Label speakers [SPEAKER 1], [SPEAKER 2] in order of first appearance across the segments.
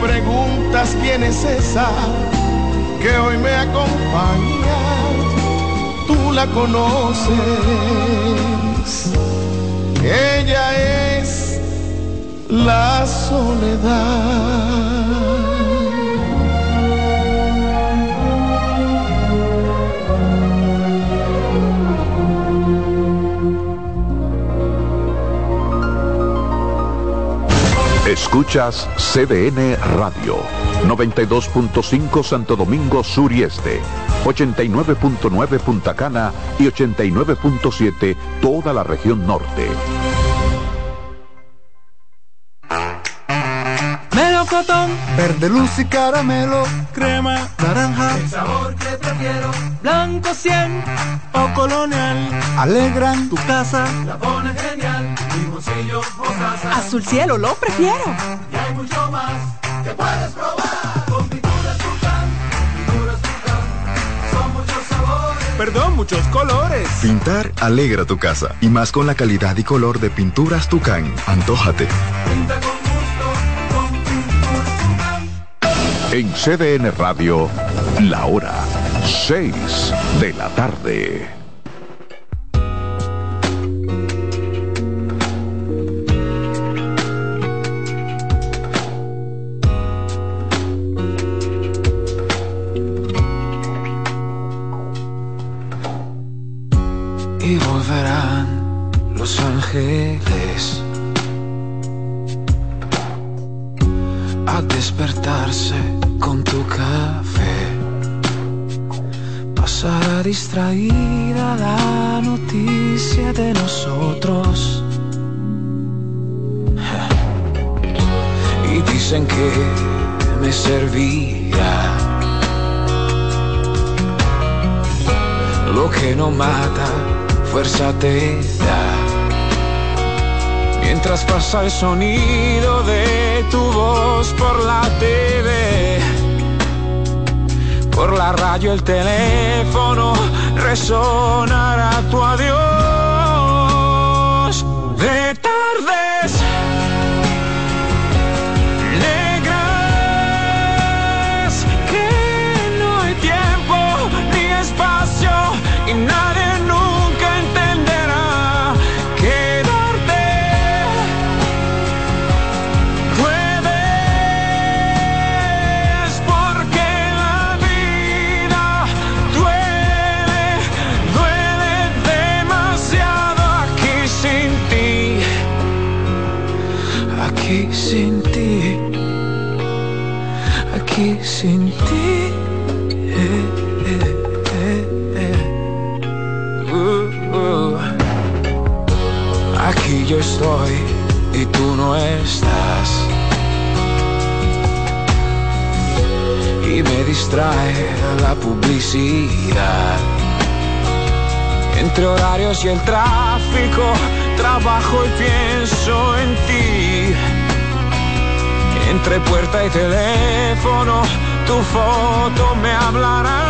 [SPEAKER 1] preguntas quién es esa que hoy me acompaña, tú la conoces. Ella es la soledad.
[SPEAKER 2] Escuchas CDN Radio, 92.5 Santo Domingo Sur y Este, 89.9 Punta Cana y 89.7 toda la región norte.
[SPEAKER 3] Melocotón,
[SPEAKER 4] verde luz y caramelo,
[SPEAKER 3] crema,
[SPEAKER 4] naranja,
[SPEAKER 3] el sabor que prefiero, blanco 100 o colonial,
[SPEAKER 4] alegran.
[SPEAKER 3] Tu casa, la pone genial
[SPEAKER 5] Azul cielo, lo prefiero.
[SPEAKER 3] Y hay mucho más que puedes probar. Con pinturas Tucán, pinturas Tucán. Son muchos sabores.
[SPEAKER 6] Perdón, muchos colores.
[SPEAKER 7] Pintar alegra tu casa. Y más con la calidad y color de pinturas Tucán. Antójate.
[SPEAKER 3] Pinta con gusto, con pinturas
[SPEAKER 2] Tucán. En CDN Radio, la hora 6 de la tarde.
[SPEAKER 8] Despertarse con tu café. Pasará distraída la noticia de nosotros. Y dicen que me servía. Lo que no mata, fuerza te da mientras pasa el sonido de tu voz por la TV. Por la radio el teléfono resonará tu adiós. Distrae la publicidad. Entre horarios y el tráfico, trabajo y pienso en ti. Entre puerta y teléfono tu foto me hablará.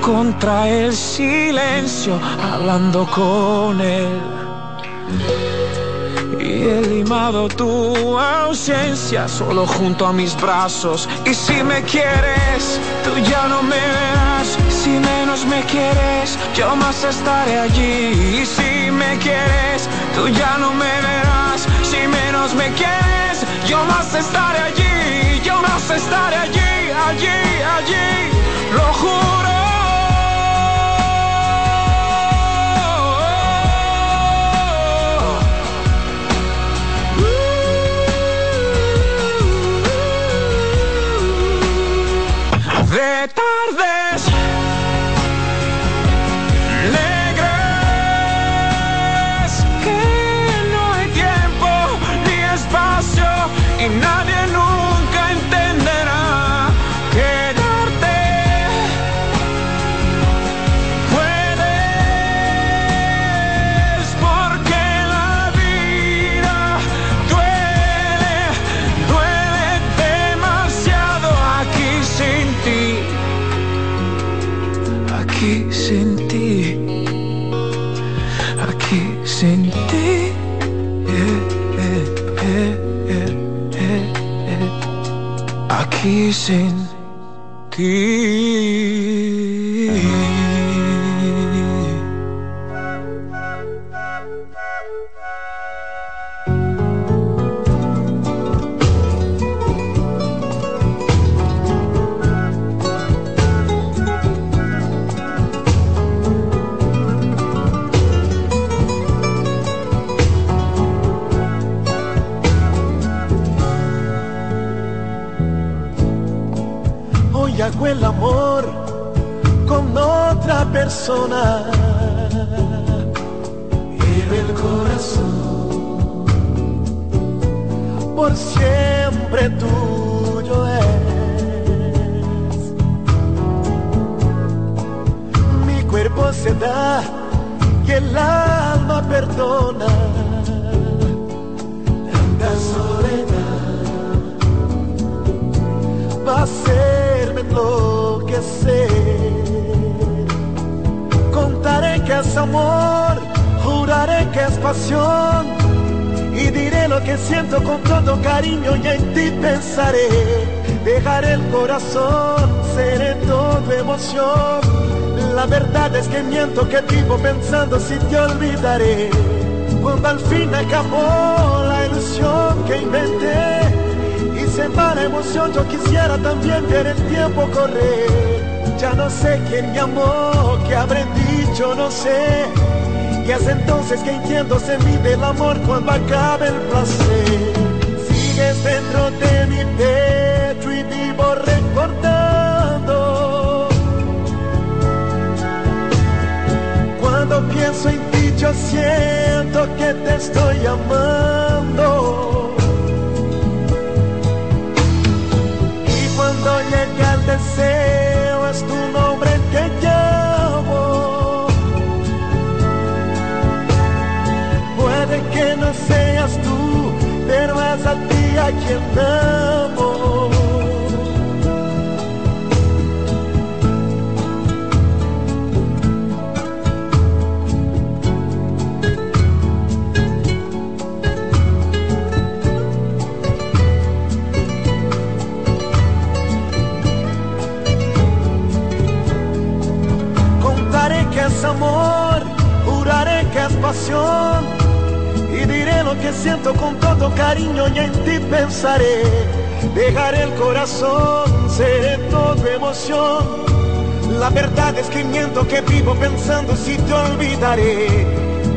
[SPEAKER 8] Contra el silencio, hablando con él. Y he limado tu ausencia solo junto a mis brazos. Y si me quieres, tú ya no me verás. Si menos me quieres, yo más estaré allí. Y si me quieres, tú ya no me verás. Si menos me quieres, yo más estaré allí. Yo más estaré allí, allí, allí. Lo juro. Sin ti.
[SPEAKER 1] Persona.
[SPEAKER 3] Y el corazón
[SPEAKER 1] por siempre tuyo es. Mi cuerpo se da y el alma perdona.
[SPEAKER 3] Tanta soledad
[SPEAKER 1] va a ser enloquecer. Contaré que es amor, juraré que es pasión. Y diré lo que siento con todo cariño y en ti pensaré. Dejaré el corazón, seré todo emoción. La verdad es que miento que vivo pensando si te olvidaré. Cuando al fin acabó la ilusión que inventé se va la emoción, yo quisiera también ver el tiempo correr. Ya no sé quién me amó, qué habré dicho, no sé. Y es entonces que entiendo se mide el amor cuando acabe el placer. Sigues dentro de mi pecho y vivo recordando. Cuando pienso en ti yo siento que te estoy amando. deseo es tu nombre seas tú, pero es a ti a quien amo. Dejaré el corazón, seré todo emoción. La verdad es que miento que vivo pensando si te olvidaré.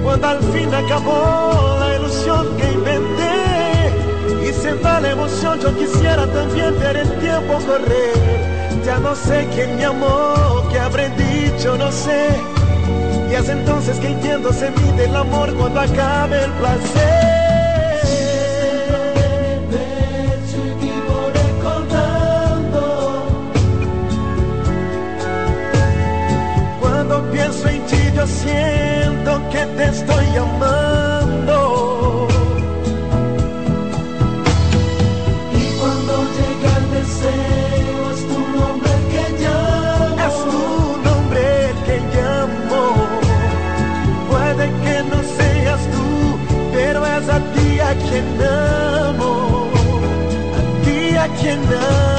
[SPEAKER 1] Cuando al fin acabó la ilusión que inventé y se va la emoción, yo quisiera también ver el tiempo correr. Ya no sé quién me amó, qué habré dicho, no sé y es entonces que entiendo se mide el amor cuando acabe el placer. Siento que te estoy amando.
[SPEAKER 3] Y cuando llega el deseo es tu nombre que llamo.
[SPEAKER 1] Es tu nombre que llamo. Puede que no seas tú, pero es a ti a quien amo. A ti a quien amo.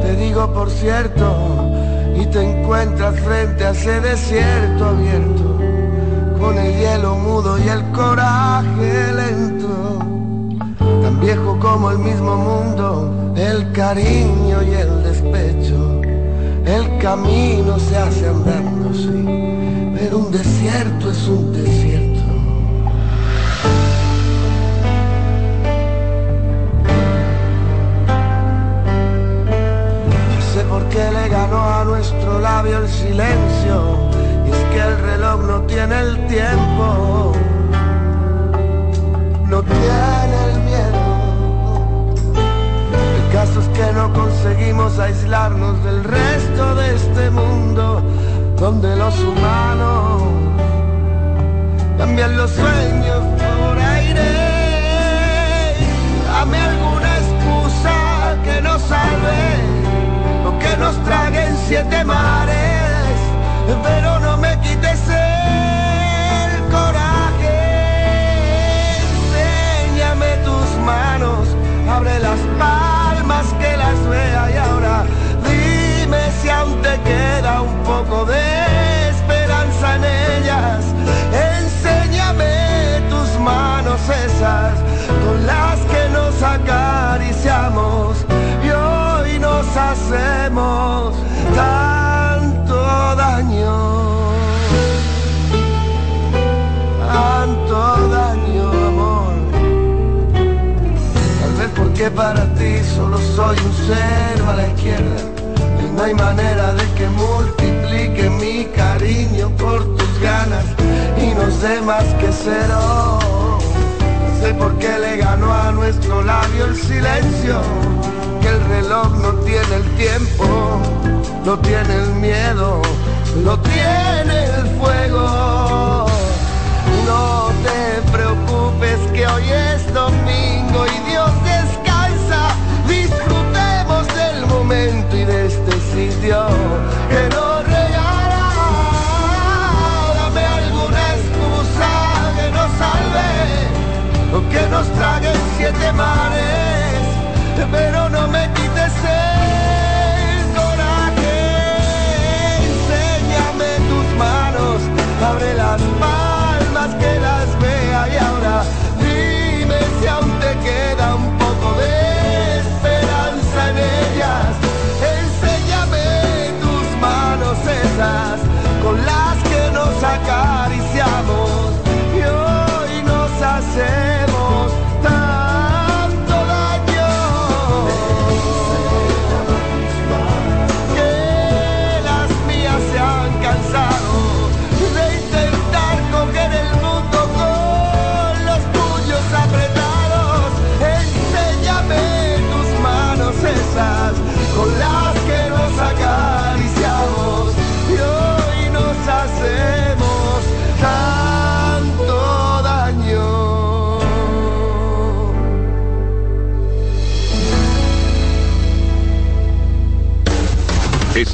[SPEAKER 1] Te
[SPEAKER 9] digo por cierto, y te encuentras frente a ese desierto abierto, con el hielo mudo y el coraje lento, tan viejo como el mismo mundo, el cariño y el despecho, el camino se hace andando, sí, pero un desierto es un desierto. Con las que nos acariciamos y hoy nos hacemos tanto daño. Tanto daño, amor. Tal vez porque para ti solo soy un cero a la izquierda. Y no hay manera de que multiplique mi cariño por tus ganas y no sé más que cero. Sé por qué le ganó a nuestro labio el silencio. Que el reloj no tiene el tiempo, no tiene el miedo, lo tiene el fuego. No te preocupes que hoy es domingo y Dios descansa. Disfrutemos del momento y de este sitio que nos trague siete mares, pero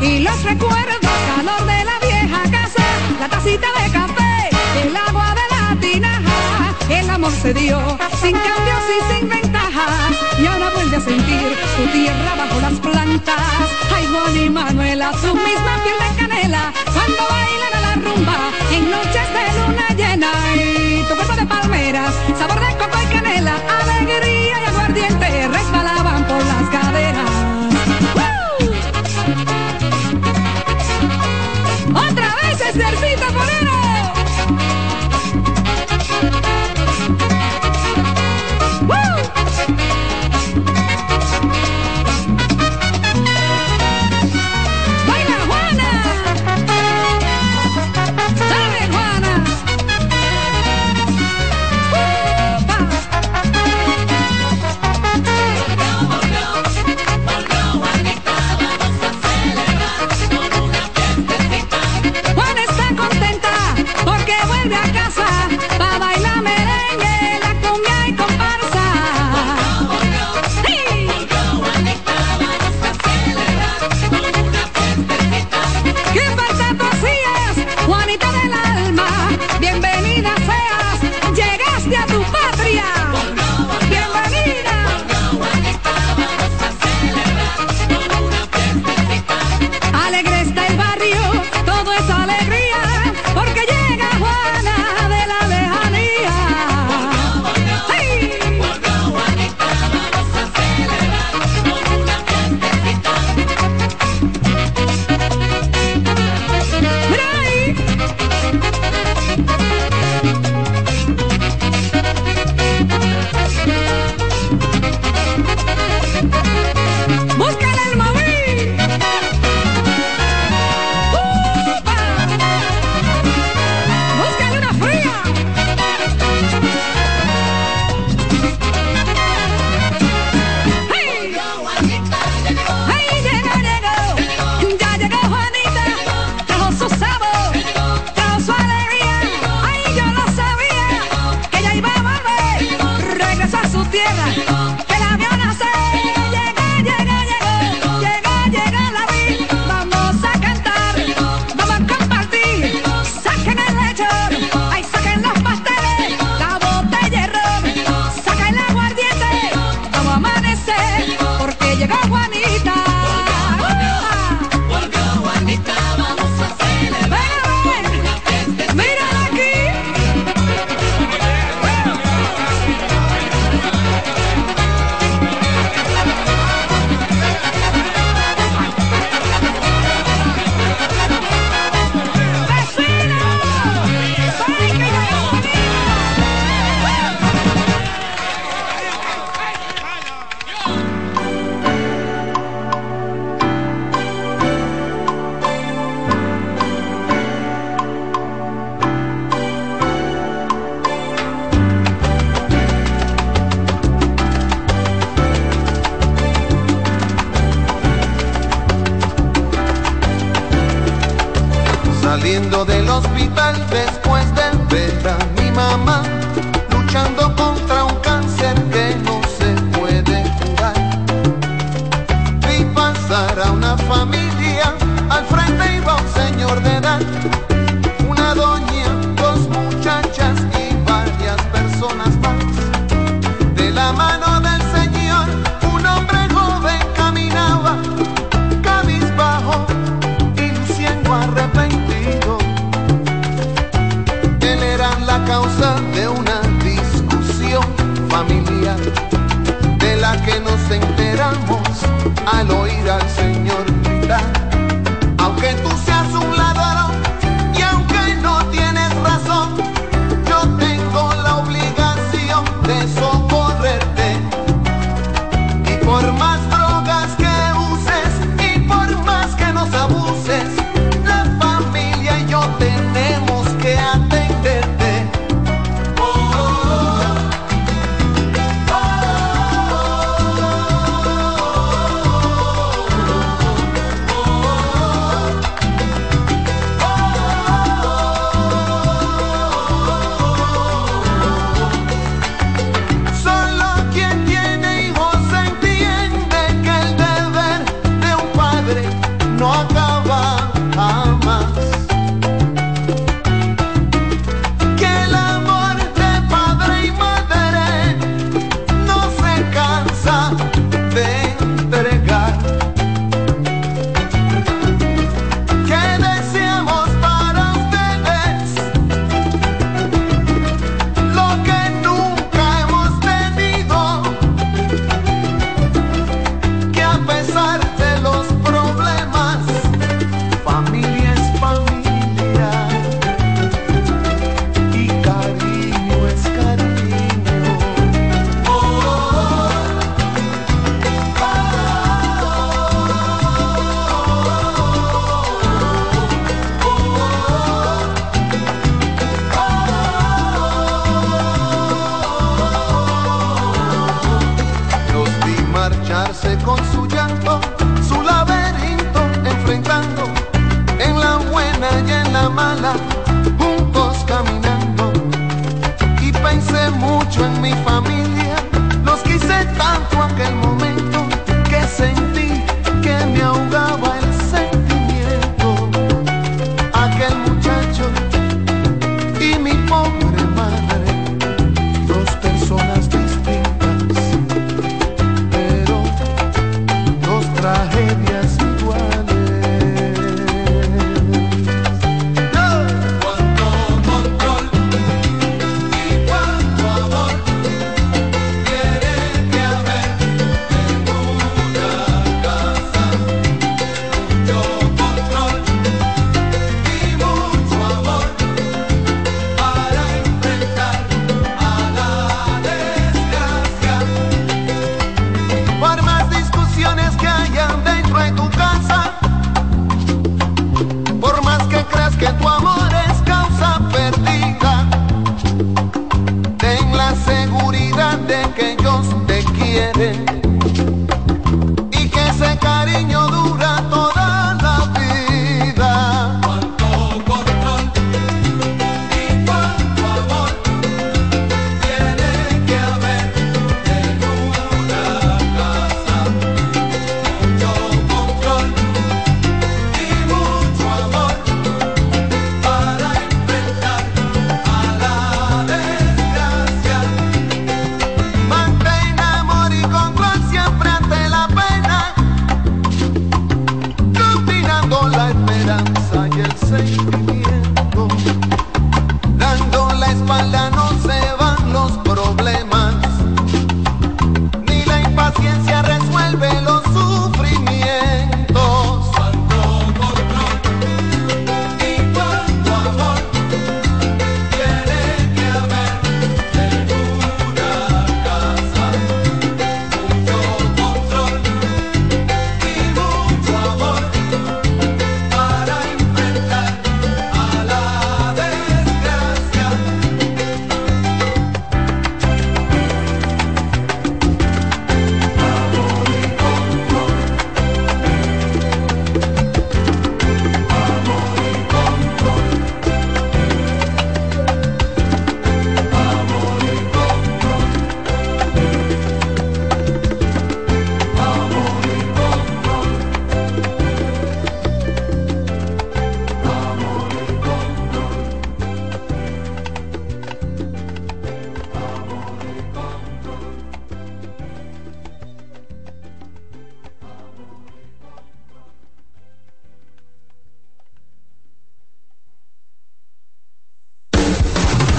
[SPEAKER 8] y
[SPEAKER 10] los recuerdos, calor de la vieja casa, la tacita de café, el agua de la tinaja, el amor se dio sin cambios y sin ventajas y ahora vuelve a sentir su tierra bajo las plantas. Ay, Bonnie Manuela, su misma piel de canela, cuando bailan a la rumba en noches ¡Nercita Moreno!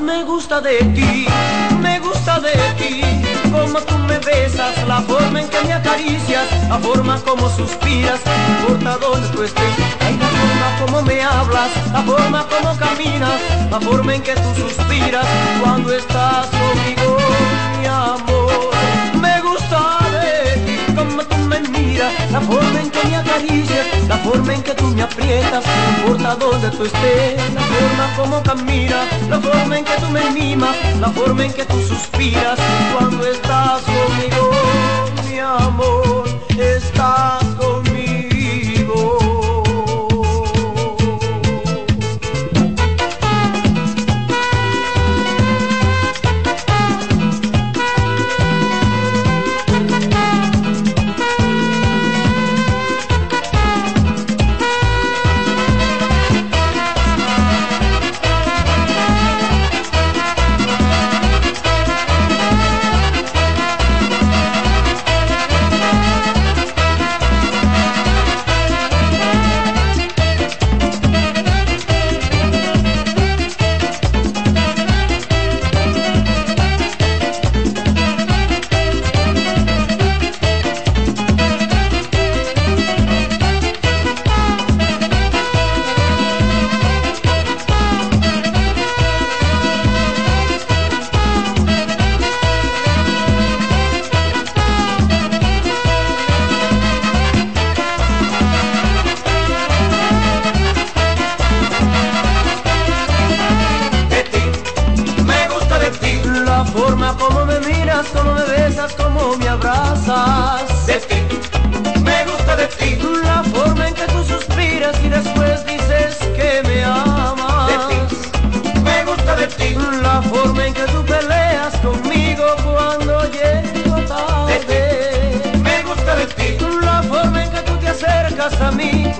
[SPEAKER 11] Me gusta de ti, me gusta de ti, como tú me besas, la forma en que me acaricias, la forma como suspiras, no importa donde tú estés, ay, la forma como me hablas, la forma como caminas, la forma en que tú suspiras cuando estás conmigo, mi amor. La forma en que me acaricias, la forma en que tú me aprietas, no importa donde tú estés, la forma como caminas, la forma en que tú me mimas, la forma en que tú suspiras cuando estás conmigo, mi amor,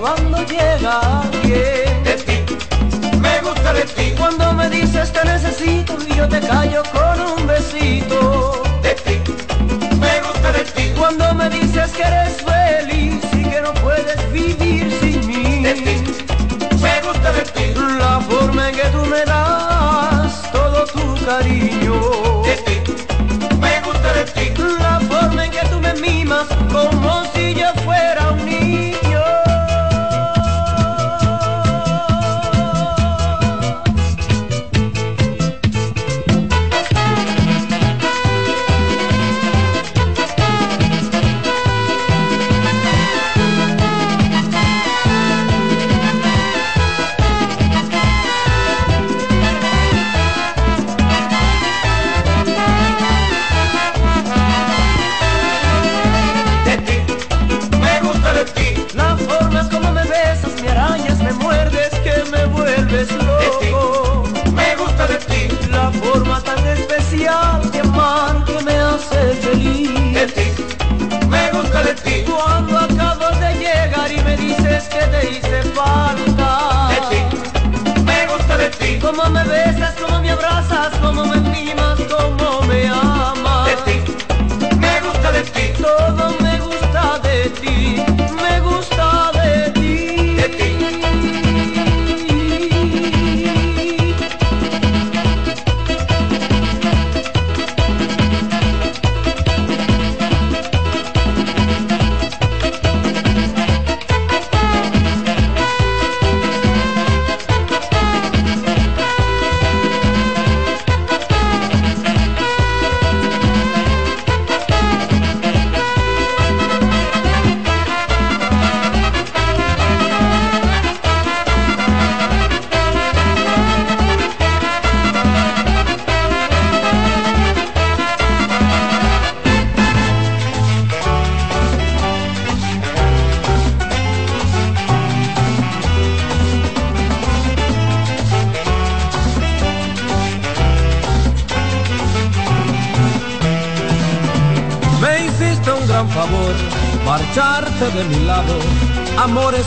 [SPEAKER 11] cuando llega alguien. De ti, me gusta de ti cuando me dices te necesito y yo te callo con un besito. De ti, me gusta de ti cuando me dices que eres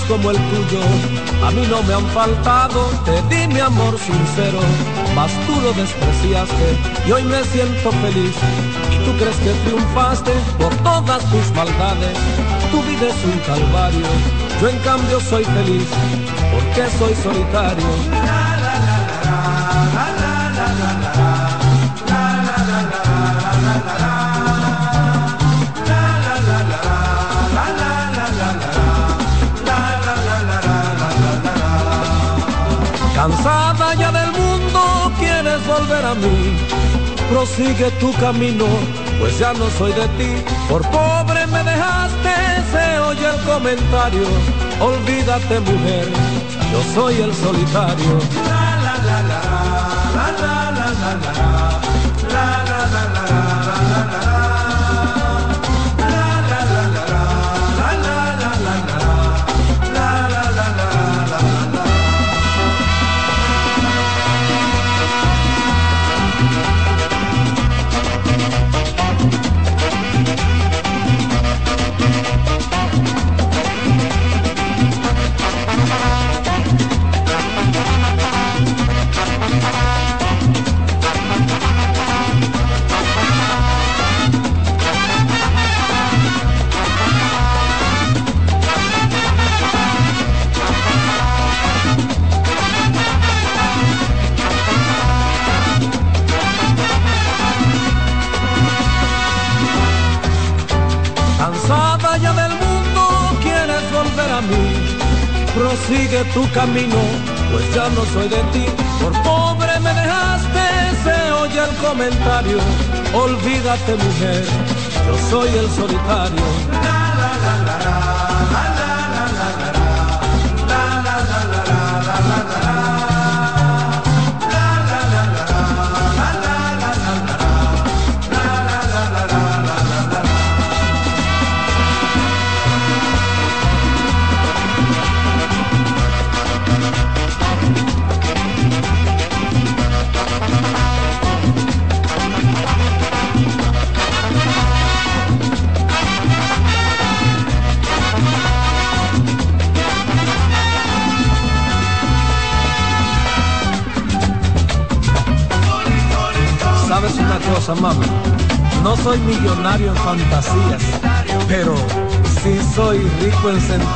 [SPEAKER 11] como
[SPEAKER 12] el tuyo a mí no me han faltado. Te di mi amor sincero, mas tú lo despreciaste y hoy me siento feliz. Y tú crees que triunfaste por todas tus maldades. Tu vida es un calvario, yo en cambio soy feliz porque soy solitario. Prosigue tu camino, pues ya no soy de ti. Por pobre me dejaste, se oye el comentario. Olvídate mujer, yo soy el solitario.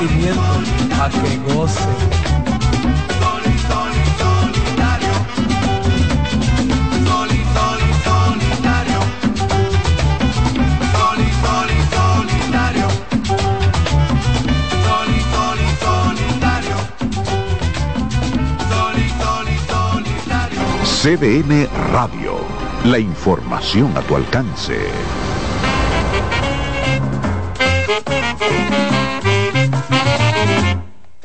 [SPEAKER 12] A que goce.
[SPEAKER 2] CDN Radio. La información a tu alcance.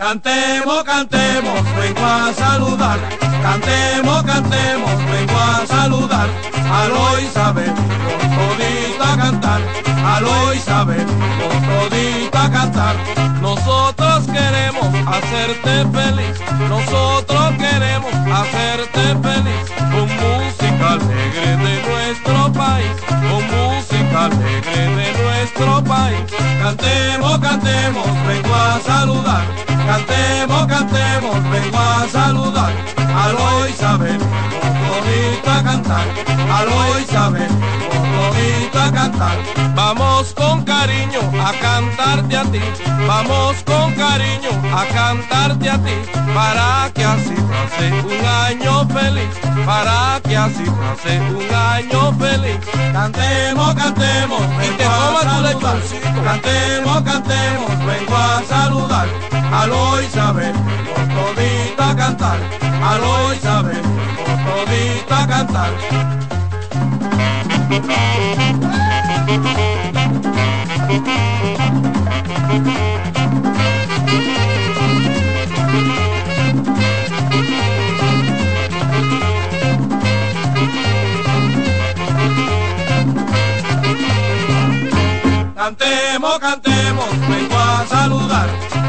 [SPEAKER 3] Cantemos, cantemos, vengo a saludar. Cantemos, cantemos, vengo a saludar. Aló Isabel, con todito a cantar. Aló Isabel, con todito a cantar. Nosotros queremos hacerte feliz. Nosotros queremos hacerte feliz. Con música alegre de nuestro país. Con música alegre de nuestro país. Cantemos, cantemos, vengo a saludar. Cantemos, cantemos, vengo a saludar. Aló Isabel, con a cantar. Aló Isabel, con a cantar. Vamos con cariño a cantarte a ti. Vamos con cariño a cantarte a ti. Para que así pase un año feliz. Para que así pase un año feliz. Cantemos, cantemos, vengo a saludar. Cantemos, cantemos, vengo a saludar. Aló Isabel, con todito a cantar. Aló Isabel, con todito a cantar.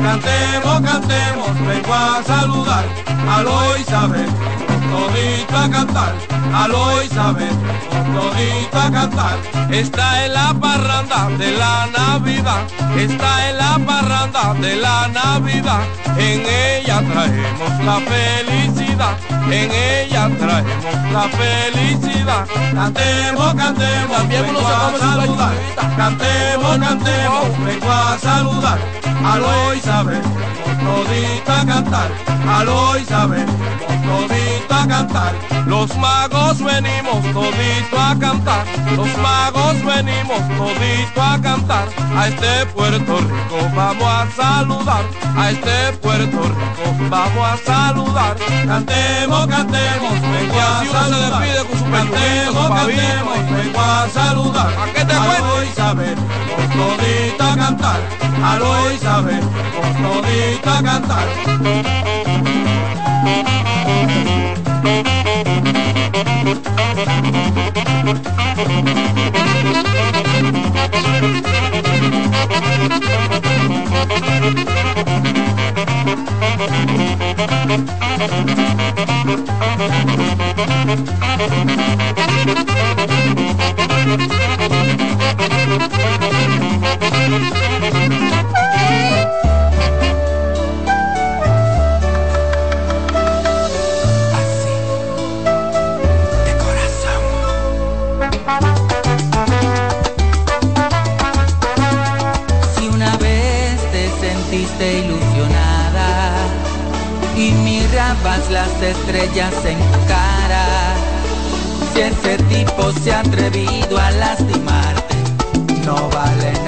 [SPEAKER 3] Cantemos, cantemos, vengo a saludar. Aló Isabel, con todito a cantar, aló Isabel, todito a cantar. Está en la parranda de la Navidad, está en la parranda de la Navidad. En ella traemos la felicidad, en ella traemos la felicidad. Cantemos, cantemos, vengo a saludar. Cantemos, cantemos, vengo a saludar. Aló Isabel, todito a cantar, aló Isabel, todito a cantar. Los magos venimos todito a cantar, los magos venimos todito a cantar. A este Puerto Rico vamos a saludar, a este Puerto Rico vamos a saludar. Cantemos, cantemos, vengo a saludar. Cantemos, cantemos, vengo a saludar. ¿A qué te aló Isabel, todito a cantar, aló Isabel, todito a cantar.
[SPEAKER 13] Si mirabas las estrellas en tu cara, si ese tipo se ha atrevido a lastimarte, no vale nada.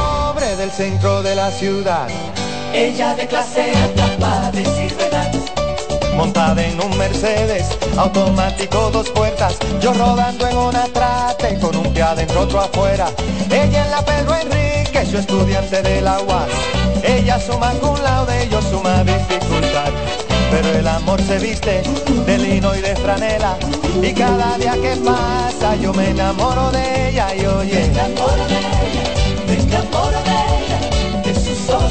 [SPEAKER 14] Del centro de la ciudad.
[SPEAKER 15] Ella de clase alta para decir verdad.
[SPEAKER 14] Montada en un Mercedes, automático dos puertas. Yo rodando en una trate con un pie adentro, otro afuera. Ella en la Pedro Enrique, su estudiante de la UAS. Ella suma con lado de ellos suma dificultad pero el amor se viste de lino y de franela y cada día que pasa yo me enamoro de ella y oye
[SPEAKER 15] me enamoro de ella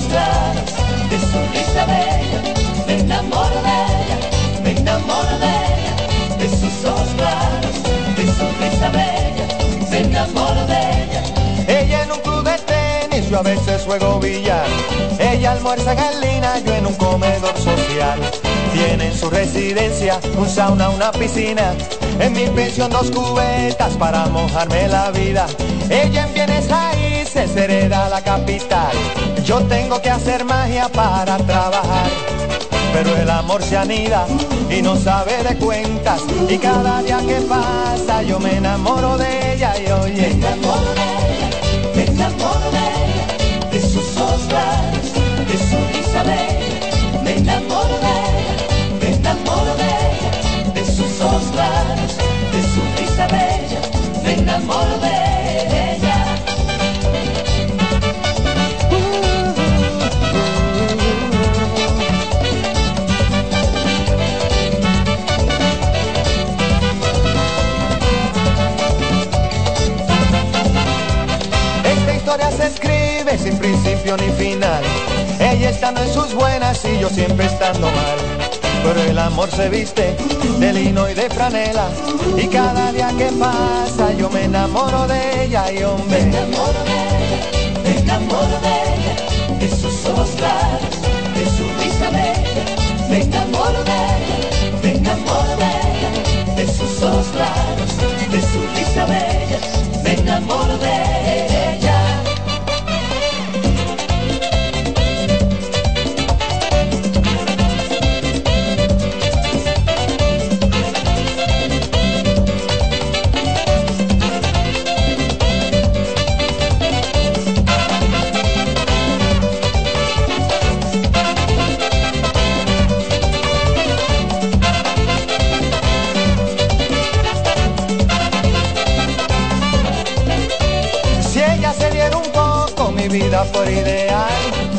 [SPEAKER 15] ojos claros de su risa bella me enamoro de ella me enamoro de ella. De sus ojos claros de su risa bella me enamoro de ella.
[SPEAKER 14] Ella en un club de tenis yo a veces juego billar. Ella almuerza en lina yo en un comedor social. Tiene en su residencia un sauna, una piscina. En mi pensión dos cubetas para mojarme la vida. Ella en bienes raíces hereda la capital. Yo tengo que hacer magia para trabajar. Pero el amor se anida y no sabe de cuentas. Y cada día que pasa yo me enamoro de ella y oye.
[SPEAKER 15] Me enamoro de ella, me enamoro de de sus claros, de su risa bella. Me enamoro de ella enamoro de ella, de sus claros, de su risa bella, me enamoro de ella.
[SPEAKER 14] Sin principio ni final. Ella estando en sus buenas y yo siempre estando mal. Pero el amor se viste de lino y de franela y cada día que pasa yo me enamoro de ella y hombre.
[SPEAKER 15] Me enamoro de ella me enamoro de ella de sus ojos claros de su risa bella. Me enamoro de ella me enamoro de ella de sus ojos claros de su risa bella. Me enamoro de ella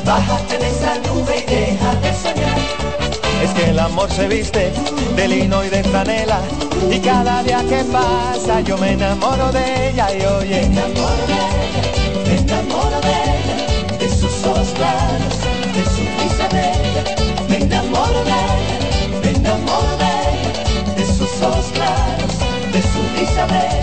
[SPEAKER 15] Bájate de esa nube y deja de soñar.
[SPEAKER 14] Es que el amor se viste de lino y de franela. Y cada día que pasa yo me enamoro de ella y oye.
[SPEAKER 15] Me enamoro de ella, me enamoro de ella, de sus ojos claros, de su risa bella. Me enamoro de ella, me enamoro de ella, de sus ojos claros, de su risa bella.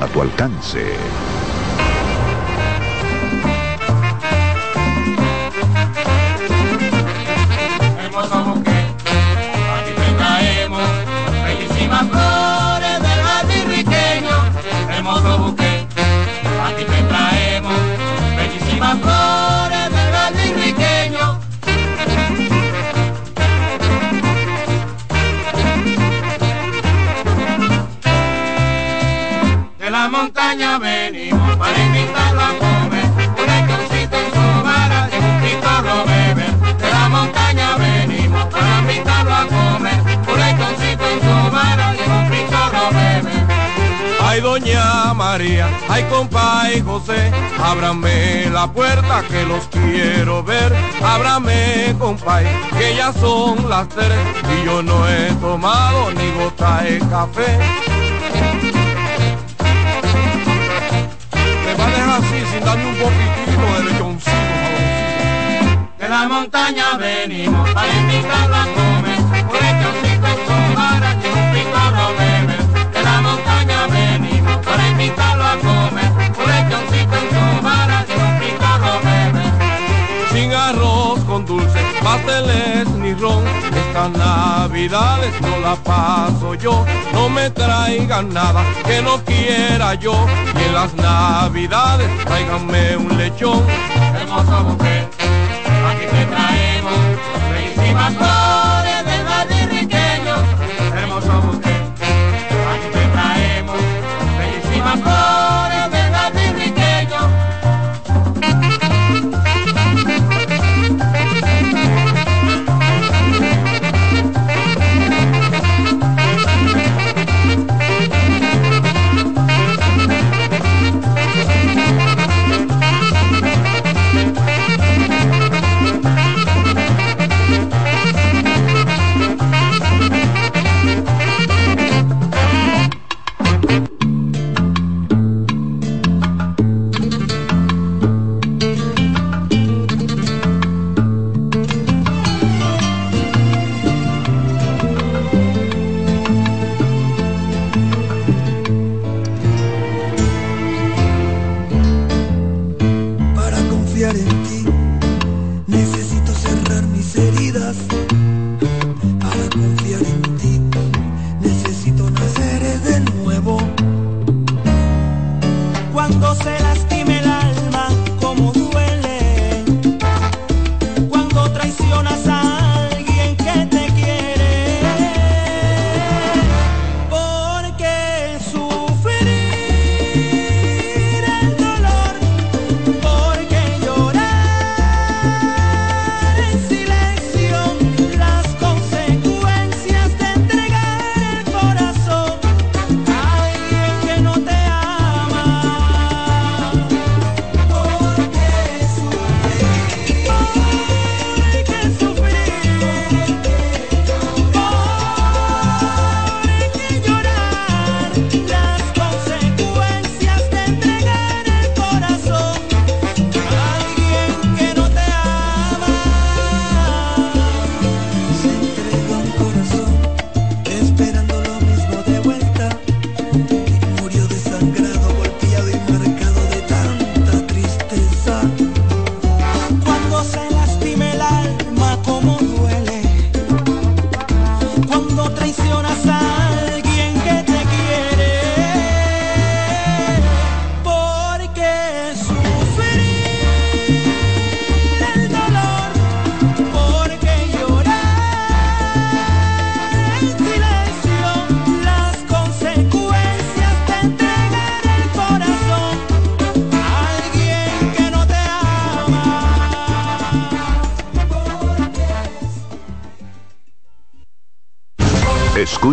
[SPEAKER 16] A
[SPEAKER 17] tu alcance.
[SPEAKER 3] José, ábrame la puerta que los quiero ver, ábrame compay, que ya son las tres y yo no he tomado ni gota de café. Me va a dejar así sin darme un poquitito de lechoncito,
[SPEAKER 2] De la montaña venimos para invitarlo a comer, un
[SPEAKER 3] con dulce, pasteles ni ron. Estas navidades no la paso yo, no me traigan nada que no quiera yo. Y en las navidades tráiganme un lechón.
[SPEAKER 2] Hermoso buque, aquí te traemos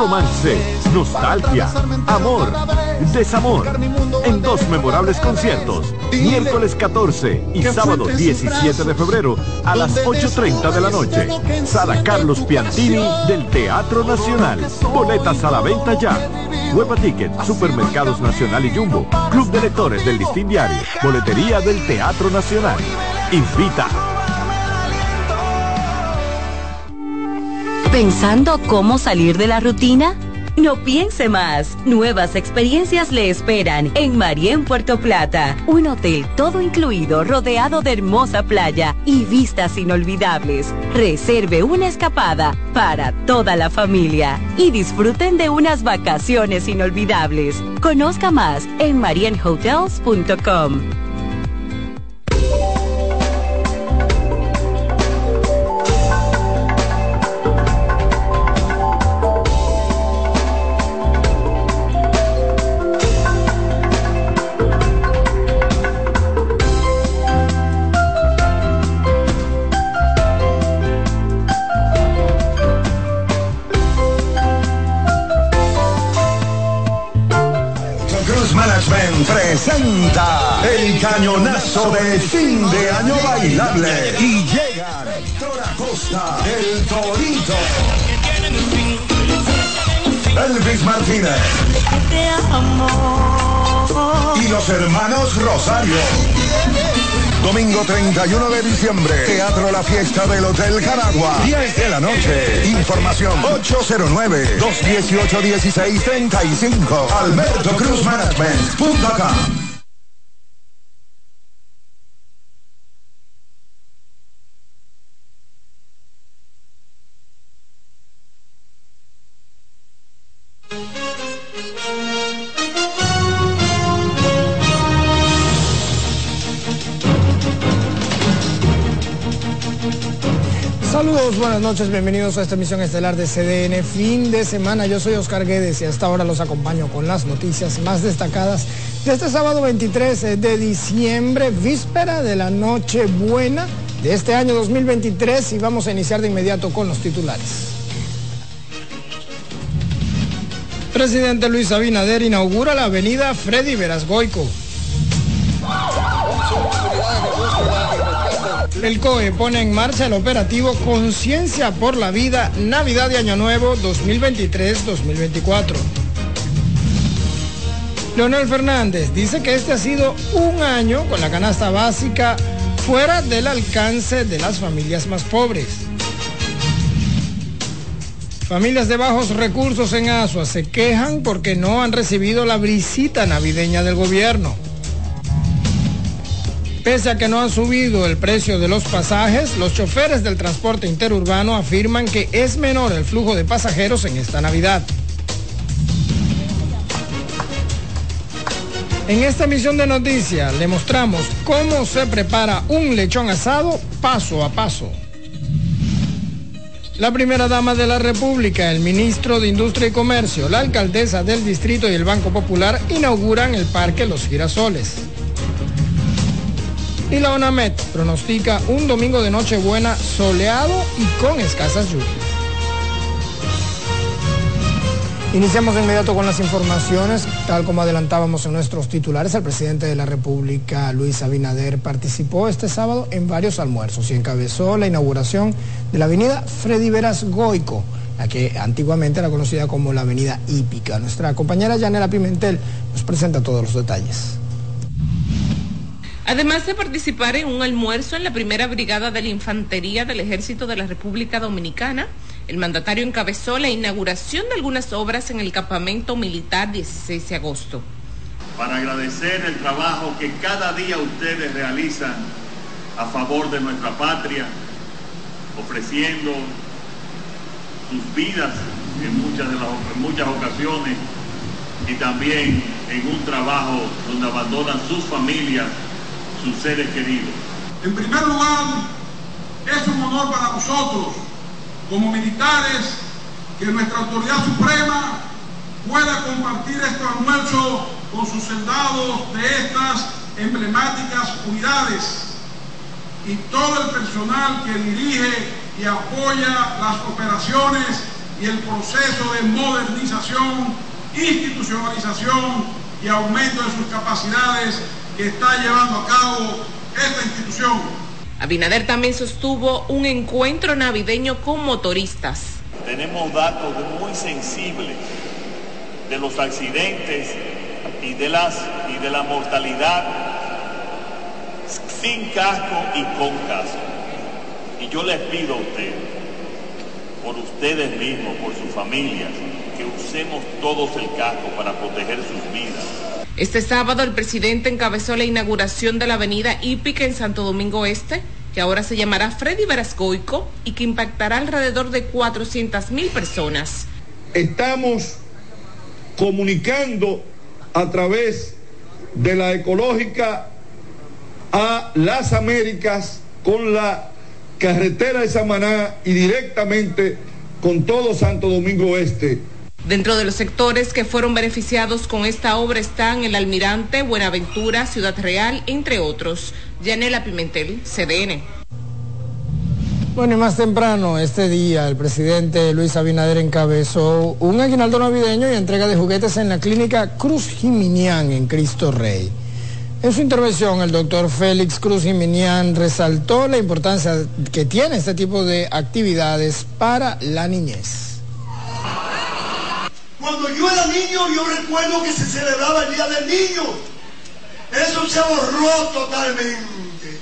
[SPEAKER 18] Romance, nostalgia, amor, desamor, en dos memorables conciertos, miércoles 14 y sábado 17 de febrero a las 8.30 de la noche. Sala Carlos Piantini del Teatro Nacional. Boletas a la venta ya. Hueva Ticket, Supermercados Nacional y Jumbo, Club de Lectores del Listín Diario, Boletería del Teatro Nacional. Invita.
[SPEAKER 19] ¿Pensando cómo salir de la rutina?
[SPEAKER 20] No piense más. Nuevas experiencias le esperan en Marien Puerto Plata. Un hotel todo incluido, rodeado de hermosa playa y vistas inolvidables. Reserve una escapada para toda la familia y disfruten de unas vacaciones inolvidables. Conozca más en marienhotels.com.
[SPEAKER 21] cañonazo de fin de año bailable y llega Héctor Acosta, el Torito, Elvis Martínez y los hermanos Rosario. Domingo 31 de diciembre, Teatro La Fiesta del Hotel Caragua, 10 de la noche. Información 809-218-1635. Alberto Cruz Management.com.
[SPEAKER 22] buenas noches, bienvenidos a esta emisión estelar de CDN fin de semana. Yo soy Oscar Guedes y hasta ahora los acompaño con las noticias más destacadas de este sábado 23 de diciembre, víspera de la noche buena de este año 2023 y vamos a iniciar de inmediato con los titulares. Presidente Luis Abinader inaugura la avenida Freddy Verasgoico. El COE pone en marcha el operativo Conciencia por la Vida Navidad y Año Nuevo 2023-2024. Leonel Fernández dice que este ha sido un año con la canasta básica fuera del alcance de las familias más pobres. Familias de bajos recursos en Asua se quejan porque no han recibido la visita navideña del gobierno. Pese a que no han subido el precio de los pasajes, los choferes del transporte interurbano afirman que es menor el flujo de pasajeros en esta Navidad. En esta emisión de noticias le mostramos cómo se prepara un lechón asado paso a paso. La primera dama de la República, el ministro de Industria y Comercio, la alcaldesa del distrito y el Banco Popular inauguran el Parque Los Girasoles. Y la ONAMET pronostica un domingo de Nochebuena soleado y con escasas lluvias. Iniciamos de inmediato con las informaciones. Tal como adelantábamos en nuestros titulares, el presidente de la República, Luis Abinader, participó este sábado en varios almuerzos y encabezó la inauguración de la avenida Freddy Veras Goico, la que antiguamente era conocida como la avenida Hípica. Nuestra compañera Yanela Pimentel nos presenta todos los detalles.
[SPEAKER 23] Además de participar en un almuerzo en la primera brigada de la Infantería del Ejército de la República Dominicana, el mandatario encabezó la inauguración de algunas obras en el campamento militar 16 de agosto.
[SPEAKER 24] Para agradecer el trabajo que cada día ustedes realizan a favor de nuestra patria, ofreciendo sus vidas en muchas, de las, muchas ocasiones y también en un trabajo donde abandonan sus familias sus seres queridos.
[SPEAKER 25] En primer lugar, es un honor para nosotros, como militares, que nuestra autoridad suprema pueda compartir este almuerzo con sus soldados de estas emblemáticas unidades y todo el personal que dirige y apoya las operaciones y el proceso de modernización, institucionalización y aumento de sus capacidades que está llevando a cabo esta institución.
[SPEAKER 23] Abinader también sostuvo un encuentro navideño con motoristas.
[SPEAKER 24] Tenemos datos muy sensibles de los accidentes y de, las, y de la mortalidad sin casco y con casco. Y yo les pido a ustedes por ustedes mismos, por sus familias, que usemos todos el casco para proteger sus vidas.
[SPEAKER 23] Este sábado el presidente encabezó la inauguración de la avenida Hípica en Santo Domingo Este, que ahora se llamará Freddy Verascoico y que impactará alrededor de 400 mil personas.
[SPEAKER 26] Estamos comunicando a través de la ecológica a las Américas con la carretera de Samaná y directamente con todo Santo Domingo Este.
[SPEAKER 23] Dentro de los sectores que fueron beneficiados con esta obra están el Almirante, Buenaventura, Ciudad Real, entre otros. Yanela Pimentel, CDN.
[SPEAKER 22] Bueno, y más temprano este día el presidente Luis Abinader encabezó un aguinaldo navideño y entrega de juguetes en la clínica Cruz Jiminián en Cristo Rey. En su intervención, el doctor Félix Cruz Jiminián resaltó la importancia que tiene este tipo de actividades para la niñez.
[SPEAKER 27] Cuando yo era niño, yo recuerdo que se celebraba el Día del Niño. Eso se borró totalmente.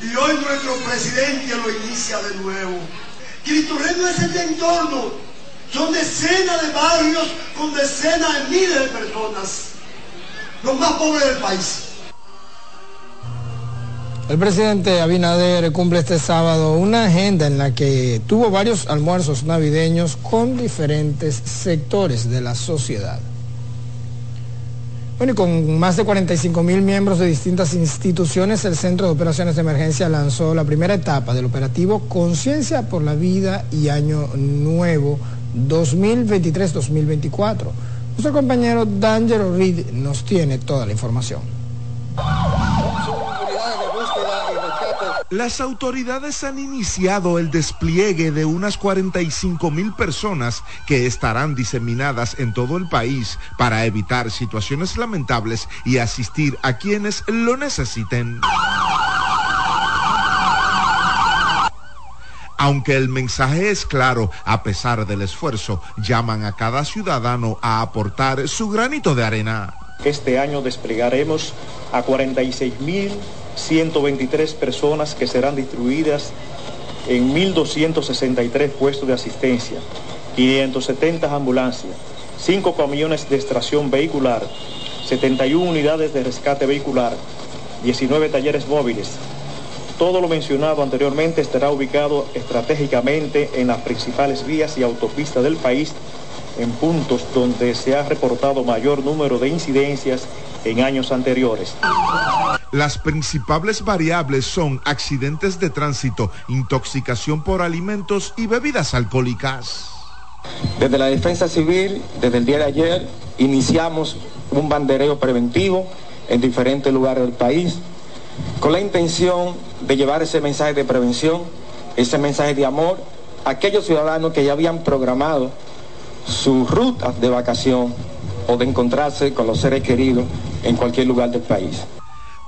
[SPEAKER 27] Y hoy nuestro presidente lo inicia de nuevo. Cristo Rey no es el de entorno. Son decenas de barrios con decenas de miles de personas. Los más pobres del país.
[SPEAKER 22] El presidente Abinader cumple este sábado una agenda en la que tuvo varios almuerzos navideños con diferentes sectores de la sociedad. Bueno, y con más de 45 mil miembros de distintas instituciones, el Centro de Operaciones de Emergencia lanzó la primera etapa del operativo Conciencia por la Vida y Año Nuevo 2023-2024. Nuestro compañero D'Angelo Reed nos tiene toda la información.
[SPEAKER 28] Las autoridades han iniciado el despliegue de unas 45 mil personas que estarán diseminadas en todo el país para evitar situaciones lamentables y asistir a quienes lo necesiten. Aunque el mensaje es claro, a pesar del esfuerzo, llaman a cada ciudadano a aportar su granito de arena.
[SPEAKER 29] Este año desplegaremos a 46 mil 123 personas que serán distribuidas en 1.263 puestos de asistencia, 570 ambulancias, 5 camiones de extracción vehicular, 71 unidades de rescate vehicular, 19 talleres móviles. Todo lo mencionado anteriormente estará ubicado estratégicamente en las principales vías y autopistas del país, en puntos donde se ha reportado mayor número de incidencias en años anteriores.
[SPEAKER 28] Las principales variables son accidentes de tránsito, intoxicación por alimentos y bebidas alcohólicas.
[SPEAKER 30] Desde la Defensa Civil, desde el día de ayer, iniciamos un bandereo preventivo en diferentes lugares del país con la intención de llevar ese mensaje de prevención, ese mensaje de amor a aquellos ciudadanos que ya habían programado sus rutas de vacación o de encontrarse con los seres queridos en cualquier lugar del país.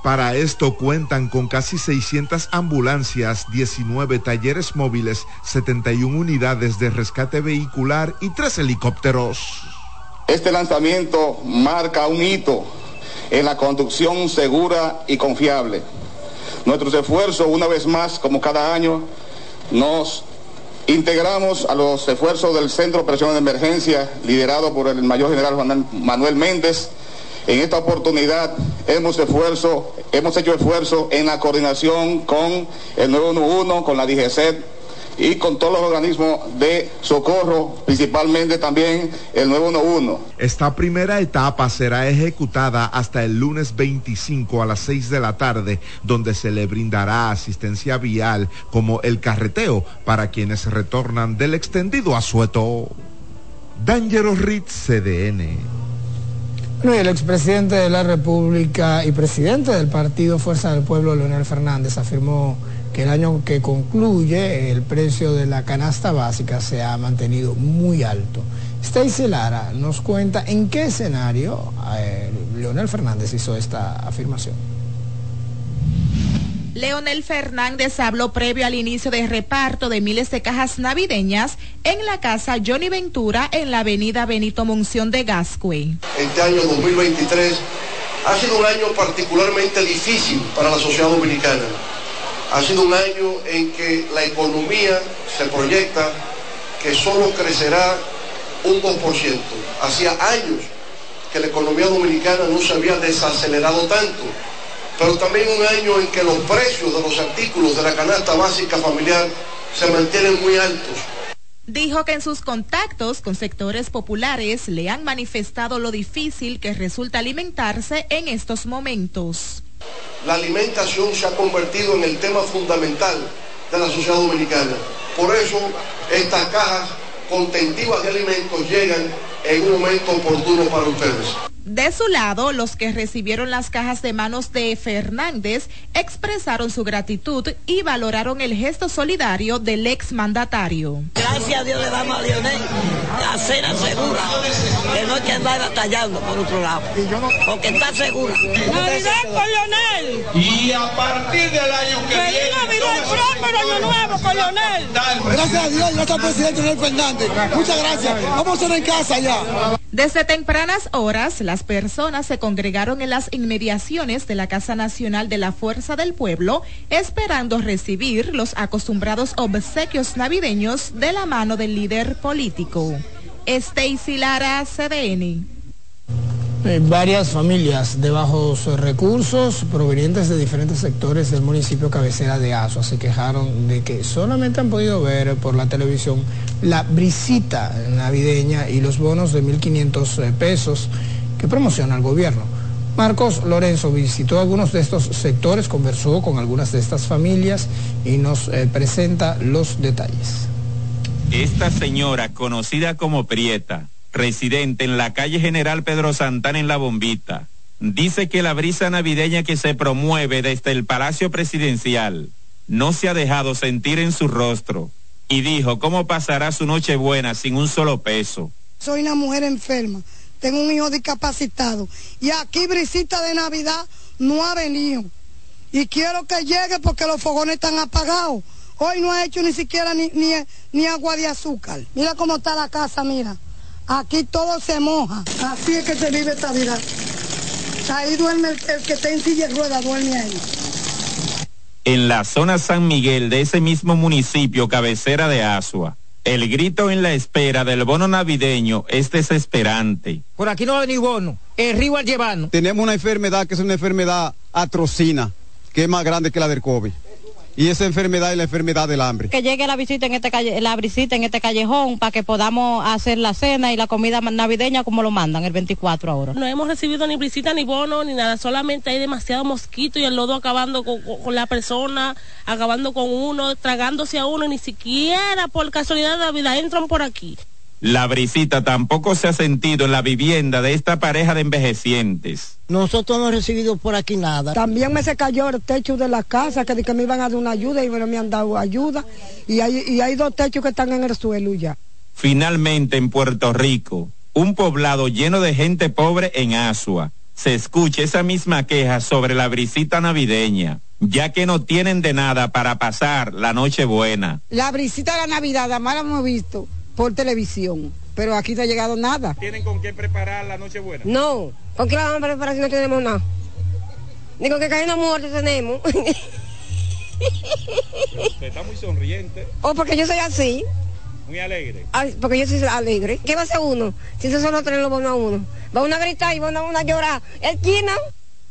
[SPEAKER 28] Para esto cuentan con casi 600 ambulancias, 19 talleres móviles, 71 unidades de rescate vehicular y 3 helicópteros.
[SPEAKER 31] Este lanzamiento marca un hito en la conducción segura y confiable. Nuestros esfuerzos, una vez más, como cada año, nos integramos a los esfuerzos del Centro de Operaciones de Emergencia, liderado por el mayor general Manuel Méndez, en esta oportunidad hemos, esfuerzo, hemos hecho esfuerzo en la coordinación con el 911, con la DGCET y con todos los organismos de socorro, principalmente también el 911.
[SPEAKER 28] Esta primera etapa será ejecutada hasta el lunes 25 a las 6 de la tarde, donde se le brindará asistencia vial como el carreteo para quienes retornan del extendido asueto. Dangerous Ritz CDN
[SPEAKER 22] el expresidente de la República y presidente del partido Fuerza del Pueblo, Leonel Fernández, afirmó que el año que concluye el precio de la canasta básica se ha mantenido muy alto. Stacy Lara nos cuenta en qué escenario eh, Leonel Fernández hizo esta afirmación.
[SPEAKER 32] Leonel Fernández habló previo al inicio del reparto de miles de cajas navideñas en la casa Johnny Ventura en la avenida Benito Monción de Gascue.
[SPEAKER 33] Este año 2023 ha sido un año particularmente difícil para la sociedad dominicana. Ha sido un año en que la economía se proyecta
[SPEAKER 34] que solo crecerá un 2%. Hacía años que la economía dominicana no se había desacelerado tanto, pero también un año en que los precios de los artículos de la canasta básica familiar se mantienen muy altos.
[SPEAKER 32] Dijo que en sus contactos con sectores populares le han manifestado lo difícil que resulta alimentarse en estos momentos.
[SPEAKER 34] La alimentación se ha convertido en el tema fundamental de la sociedad dominicana. Por eso estas cajas contentivas de alimentos llegan en un momento oportuno para ustedes.
[SPEAKER 32] De su lado, los que recibieron las cajas de manos de Fernández expresaron su gratitud y valoraron el gesto solidario del exmandatario.
[SPEAKER 35] Gracias a Dios le damos a Lionel la cena segura, que no hay que andar batallando por otro lado, porque está segura.
[SPEAKER 25] Navidad con Lionel.
[SPEAKER 36] Y a partir del año que
[SPEAKER 25] Feliz
[SPEAKER 36] viene...
[SPEAKER 25] Navidad y próspero año nuevo con Lionel.
[SPEAKER 37] Gracias a Dios, gracias al presidente Leonel Fernández. Muchas gracias. Vamos a estar en casa ya.
[SPEAKER 32] Desde tempranas horas, las personas se congregaron en las inmediaciones de la Casa Nacional de la Fuerza del Pueblo, esperando recibir los acostumbrados obsequios navideños de la mano del líder político. Stacy Lara, CDN.
[SPEAKER 22] Eh, varias familias de bajos recursos provenientes de diferentes sectores del municipio cabecera de Asua se quejaron de que solamente han podido ver por la televisión la brisita navideña y los bonos de 1.500 pesos que promociona el gobierno. Marcos Lorenzo visitó algunos de estos sectores, conversó con algunas de estas familias y nos eh, presenta los detalles.
[SPEAKER 38] Esta señora, conocida como Prieta, residente en la calle General Pedro Santana en La Bombita, dice que la brisa navideña que se promueve desde el Palacio Presidencial no se ha dejado sentir en su rostro y dijo cómo pasará su Nochebuena sin un solo peso.
[SPEAKER 39] Soy una mujer enferma, tengo un hijo discapacitado y aquí brisita de Navidad no ha venido. Y quiero que llegue porque los fogones están apagados. Hoy no ha hecho ni siquiera ni, ni, ni agua de azúcar. Mira cómo está la casa, mira. Aquí todo se moja. Así es que se vive esta vida. Ahí duerme el, el que está en silla de ruedas, duerme ahí.
[SPEAKER 38] En la zona San Miguel de ese mismo municipio cabecera de Asua, el grito en la espera del bono navideño es desesperante.
[SPEAKER 40] Por aquí no va a venir bono. El río al llevano.
[SPEAKER 41] Tenemos una enfermedad que es una enfermedad atrocina, que es más grande que la del COVID. Y esa enfermedad es la enfermedad del hambre.
[SPEAKER 42] Que llegue la visita en este calle, la brisita en este callejón para que podamos hacer la cena y la comida navideña como lo mandan el 24 ahora.
[SPEAKER 25] No hemos recibido ni visita ni bono ni nada, solamente hay demasiado mosquito y el lodo acabando con, con- con la persona, acabando con uno, tragándose a uno, ni siquiera por casualidad de la vida entran por aquí.
[SPEAKER 38] La brisita tampoco se ha sentido en la vivienda de esta pareja de envejecientes.
[SPEAKER 39] Nosotros no hemos recibido por aquí nada. También me se cayó el techo de la casa, que, de que me iban a dar una ayuda y no me han dado ayuda. Y hay, y hay dos techos que están en el suelo ya.
[SPEAKER 38] Finalmente en Puerto Rico, un poblado lleno de gente pobre en Asua, se escucha esa misma queja sobre la brisita navideña, ya que no tienen de nada para pasar la noche buena.
[SPEAKER 39] La brisita de la Navidad, además la hemos visto por televisión, pero aquí no ha llegado nada.
[SPEAKER 38] ¿Tienen con qué preparar la noche buena?
[SPEAKER 39] No, ¿con qué la vamos a preparar si no tenemos nada? Ni con qué cadena muerta tenemos.
[SPEAKER 38] Usted está muy sonriente,
[SPEAKER 39] o porque yo soy así,
[SPEAKER 38] muy alegre.
[SPEAKER 39] Ay, porque yo soy alegre. ¿Qué va a hacer uno? Si eso solo traen los bonos a uno. Va uno a gritar y va uno a llorar. Esquina.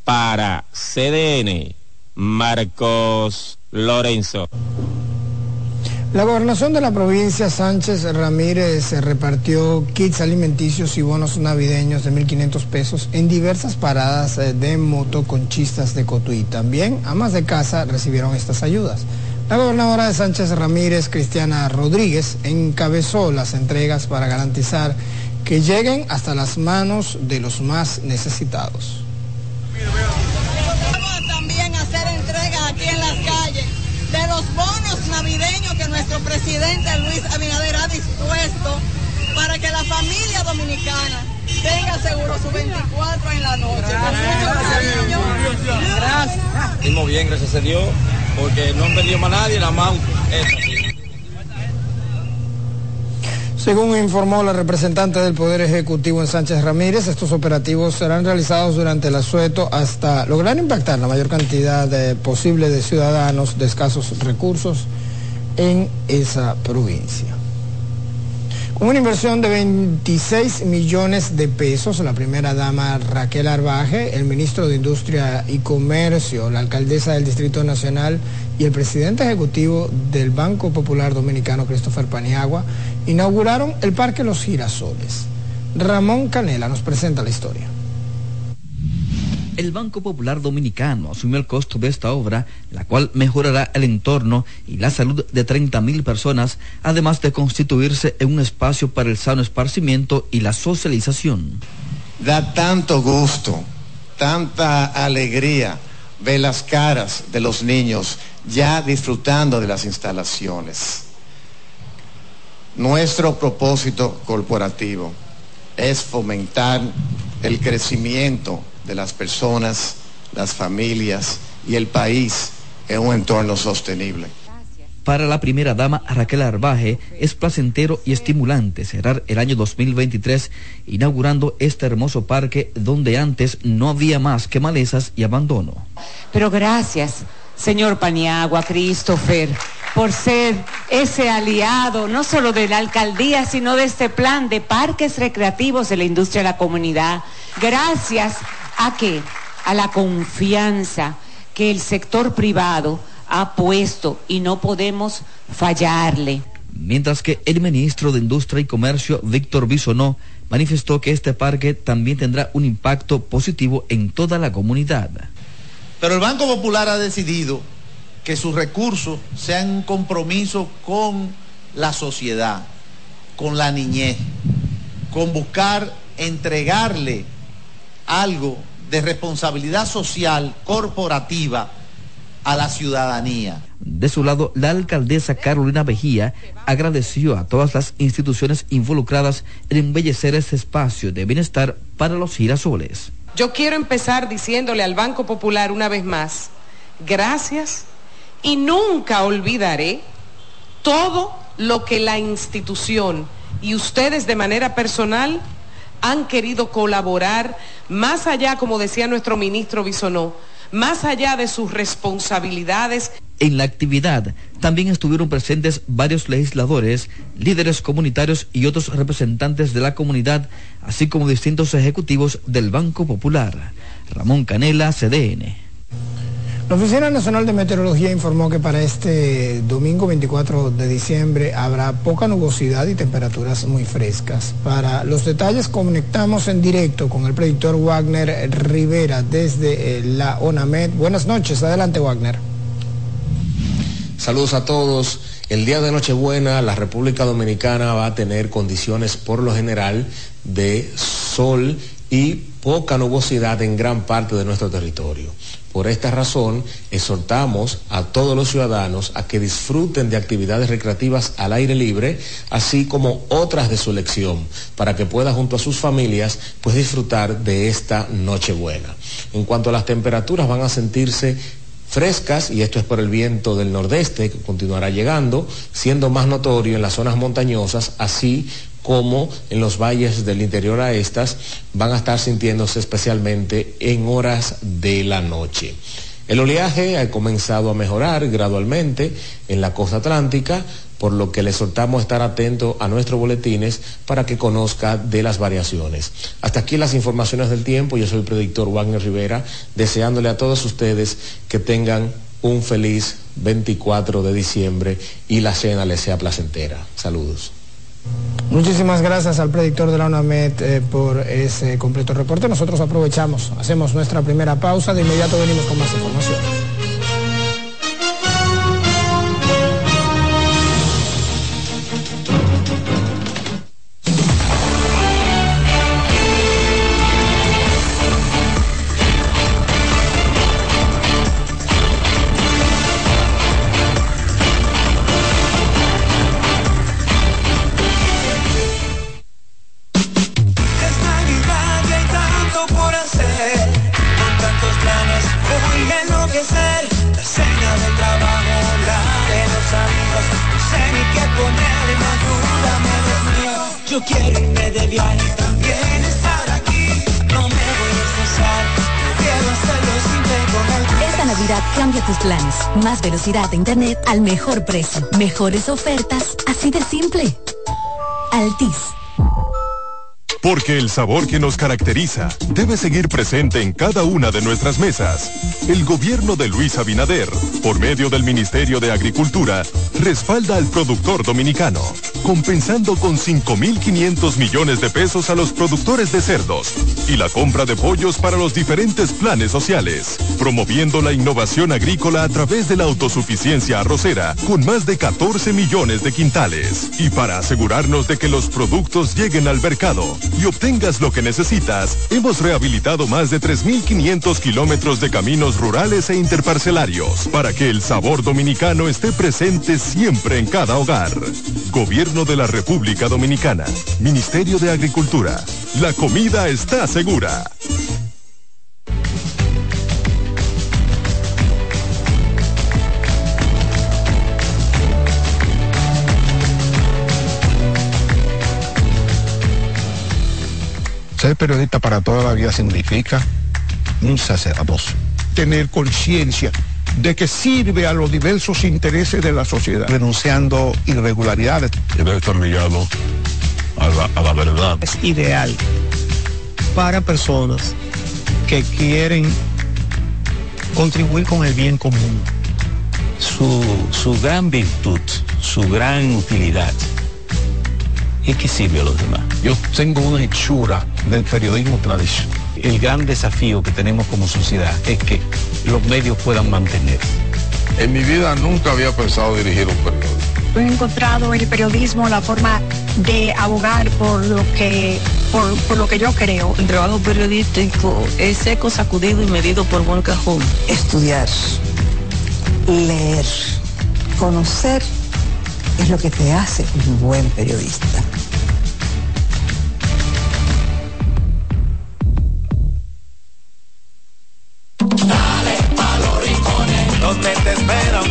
[SPEAKER 38] Para CDN, Marcos Lorenzo.
[SPEAKER 22] La gobernación de la provincia Sánchez Ramírez se repartió kits alimenticios y bonos navideños de 1.500 pesos en diversas paradas eh, de motoconchistas de Cotuí. También amas de casa recibieron estas ayudas. La gobernadora de Sánchez Ramírez, Cristiana Rodríguez, encabezó las entregas para garantizar que lleguen hasta las manos de los más necesitados.
[SPEAKER 43] También hacer entrega aquí en las calles de los nuestro presidente Luis Abinader ha dispuesto para que la familia dominicana tenga seguro su 24 en la noche.
[SPEAKER 44] Gracias. Estamos bien, gracias a Dios, porque no han perdido más nadie, nada más.
[SPEAKER 22] Según informó la representante del Poder Ejecutivo en Sánchez Ramírez, estos operativos serán realizados durante el asueto hasta lograr impactar la mayor cantidad de- posible de ciudadanos de escasos recursos en esa provincia. Una inversión de 26 millones de pesos, la primera dama Raquel Arbaje, el ministro de Industria y Comercio, la alcaldesa del Distrito Nacional y el presidente ejecutivo del Banco Popular Dominicano, Christopher Paniagua, inauguraron el Parque Los Girasoles. Ramón Canela nos presenta la historia.
[SPEAKER 38] El Banco Popular Dominicano asumió el costo de esta obra, la cual mejorará el entorno y la salud de 30.000 personas, además de constituirse en un espacio para el sano esparcimiento y la socialización.
[SPEAKER 45] Da tanto gusto, tanta alegría ver las caras de los niños ya disfrutando de las instalaciones. Nuestro propósito corporativo es fomentar el crecimiento de las personas, las familias y el país en un entorno sostenible.
[SPEAKER 38] Para la primera dama Raquel Arbaje es placentero y estimulante cerrar el año 2023 inaugurando este hermoso parque donde antes no había más que malezas y abandono.
[SPEAKER 46] Pero gracias, señor Paniagua, Christopher, por ser ese aliado no solo de la alcaldía, sino de este plan de parques recreativos de la industria de la comunidad. Gracias ¿A qué? A la confianza que el sector privado ha puesto y no podemos fallarle.
[SPEAKER 38] Mientras que el ministro de Industria y Comercio, Víctor Bisonó, manifestó que este parque también tendrá un impacto positivo en toda la comunidad.
[SPEAKER 47] Pero el Banco Popular ha decidido que sus recursos sean un compromiso con la sociedad, con la niñez, con buscar entregarle algo de responsabilidad social corporativa a la ciudadanía.
[SPEAKER 38] De su lado, la alcaldesa Carolina Vejía agradeció a todas las instituciones involucradas en embellecer este espacio de bienestar para los girasoles.
[SPEAKER 48] Yo quiero empezar diciéndole al Banco Popular una vez más, gracias y nunca olvidaré todo lo que la institución y ustedes de manera personal han querido colaborar más allá, como decía nuestro ministro Bisonó, más allá de sus responsabilidades.
[SPEAKER 38] En la actividad también estuvieron presentes varios legisladores, líderes comunitarios y otros representantes de la comunidad, así como distintos ejecutivos del Banco Popular. Ramón Canela, CDN.
[SPEAKER 22] La Oficina Nacional de Meteorología informó que para este domingo 24 de diciembre habrá poca nubosidad y temperaturas muy frescas. Para los detalles conectamos en directo con el predictor Wagner Rivera desde eh, la ONAMED. Buenas noches, adelante Wagner.
[SPEAKER 49] Saludos a todos. El día de Nochebuena la República Dominicana va a tener condiciones por lo general de sol y poca nubosidad en gran parte de nuestro territorio. Por esta razón, exhortamos a todos los ciudadanos a que disfruten de actividades recreativas al aire libre, así como otras de su elección, para que pueda junto a sus familias pues disfrutar de esta Nochebuena. En cuanto a las temperaturas, van a sentirse frescas, y esto es por el viento del nordeste que continuará llegando, siendo más notorio en las zonas montañosas, así como en los valles del interior a estas van a estar sintiéndose especialmente en horas de la noche. El oleaje ha comenzado a mejorar gradualmente en la costa atlántica, por lo que le soltamos estar atento a nuestros boletines para que conozca de las variaciones. Hasta aquí las informaciones del tiempo. Yo soy el predictor Wagner Rivera, deseándole a todos ustedes que tengan un feliz 24 de diciembre y la cena les sea placentera. Saludos.
[SPEAKER 22] Muchísimas gracias al predictor de la UNAMED eh, por ese completo reporte. Nosotros aprovechamos, hacemos nuestra primera pausa, de inmediato venimos con más información.
[SPEAKER 50] De internet al mejor precio. Mejores ofertas, así de simple.
[SPEAKER 19] Altis.
[SPEAKER 51] Porque el sabor que nos caracteriza debe seguir presente en cada una de nuestras mesas. El gobierno de Luis Abinader, por medio del Ministerio de Agricultura, respalda al productor dominicano, compensando con 5.500 millones de pesos a los productores de cerdos y la compra de pollos para los diferentes planes sociales, promoviendo la innovación agrícola a través de la autosuficiencia arrocera con más de 14 millones de quintales. Y para asegurarnos de que los productos lleguen al mercado, y obtengas lo que necesitas, hemos rehabilitado más de 3.500 kilómetros de caminos rurales e interparcelarios para que el sabor dominicano esté presente siempre en cada hogar. De la República Dominicana. Ministerio de Agricultura. La comida está segura.
[SPEAKER 52] Ser periodista para toda la vida significa un sacerdocio.
[SPEAKER 53] Tener conciencia de que sirve a los diversos intereses de la sociedad.
[SPEAKER 52] Denunciando irregularidades.
[SPEAKER 53] Debe estar ligado a la, a la verdad.
[SPEAKER 54] Es ideal para personas que quieren contribuir con el bien común.
[SPEAKER 55] Su, su gran virtud, su gran utilidad es que sirve a los demás.
[SPEAKER 52] Yo tengo una hechura del periodismo tradicional.
[SPEAKER 55] El gran desafío que tenemos como sociedad es que los medios puedan mantener.
[SPEAKER 53] En mi vida nunca había pensado dirigir un periódico.
[SPEAKER 56] He encontrado en el periodismo la forma de abogar por lo que por, por lo que yo creo.
[SPEAKER 57] El trabajo periodístico es seco, sacudido y medido por buen cajón.
[SPEAKER 58] Estudiar, leer, conocer es lo que te hace un buen periodista.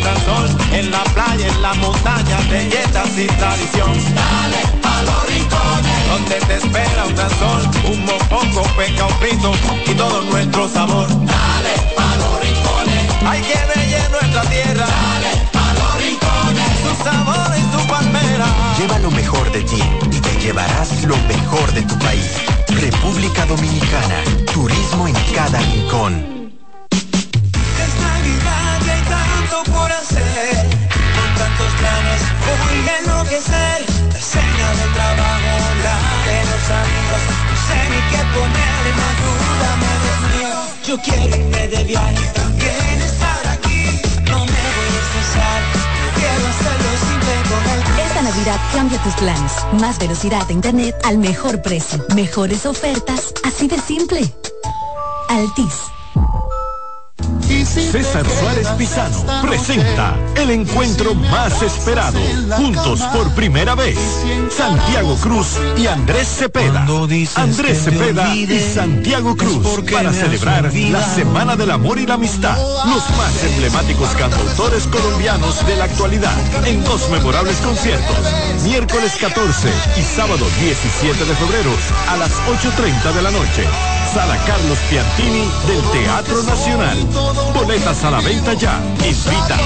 [SPEAKER 59] Gran sol, en la playa, en la montaña, belletas y tradición. Dale pa los rincones, donde te espera un sol, un mopongo, peca, un frito y todo nuestro sabor. Dale pa los rincones, hay que bella nuestra tierra. Dale pa los rincones, su sabor y su palmera.
[SPEAKER 60] Lleva lo mejor de ti y te llevarás lo mejor de tu país. República Dominicana, turismo en cada rincón.
[SPEAKER 59] Por hacer, con tantos planes voy a enloquecer. La cena del trabajo, la de los amigos, no sé ni qué ponerle, ayúdame Dios mío. Yo quiero irme de viaje, también estar aquí, no me voy a estresar, quiero hacerlo simple con el
[SPEAKER 19] Esta Navidad cambia tus planes. Más velocidad de internet al mejor precio. Mejores ofertas, así de simple. Altis.
[SPEAKER 18] César Suárez Pisano presenta el encuentro más esperado, juntos por primera vez, Santiago Cruz y Andrés Cepeda. Andrés Cepeda y Santiago Cruz para celebrar la Semana del Amor y la Amistad, los más emblemáticos cantautores colombianos de la actualidad, en dos memorables conciertos, miércoles 14 y sábado 17 de febrero a las 8.30 de la noche. Sala Carlos Piantini del Teatro Nacional. Boletas a la venta ya. Invita.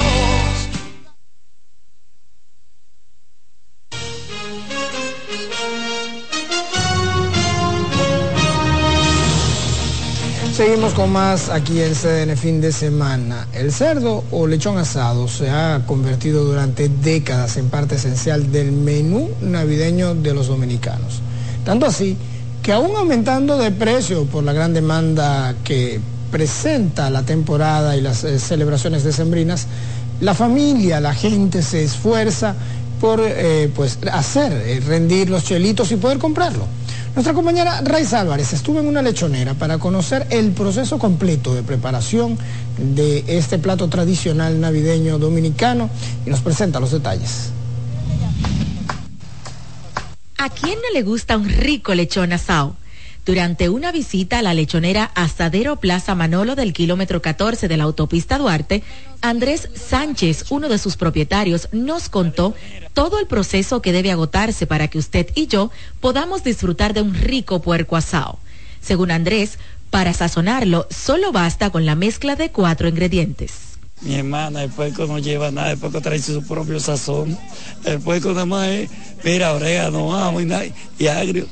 [SPEAKER 22] Seguimos con más aquí en CDN fin de semana. El cerdo o lechón asado se ha convertido durante décadas en parte esencial del menú navideño de los dominicanos. Tanto así que aún aumentando de precio por la gran demanda que presenta la temporada y las eh, celebraciones decembrinas, la familia, la gente se esfuerza por eh, pues, hacer, eh, rendir los chelitos y poder comprarlo. Nuestra compañera Raiza Álvarez estuvo en una lechonera para conocer el proceso completo de preparación de este plato tradicional navideño dominicano y nos presenta los detalles.
[SPEAKER 61] ¿A quién no le gusta un rico lechón asado? Durante una visita a la lechonera Asadero Plaza Manolo del kilómetro 14 de la autopista Duarte, Andrés Sánchez, uno de sus propietarios, nos contó todo el proceso que debe agotarse para que usted y yo podamos disfrutar de un rico puerco asado. Según Andrés, para sazonarlo solo basta con la mezcla de cuatro ingredientes.
[SPEAKER 62] Mi hermana, el puerco no lleva nada, el puerco trae su propio sazón. El puerco nada más es, mira, orégano, amo y, y agrio.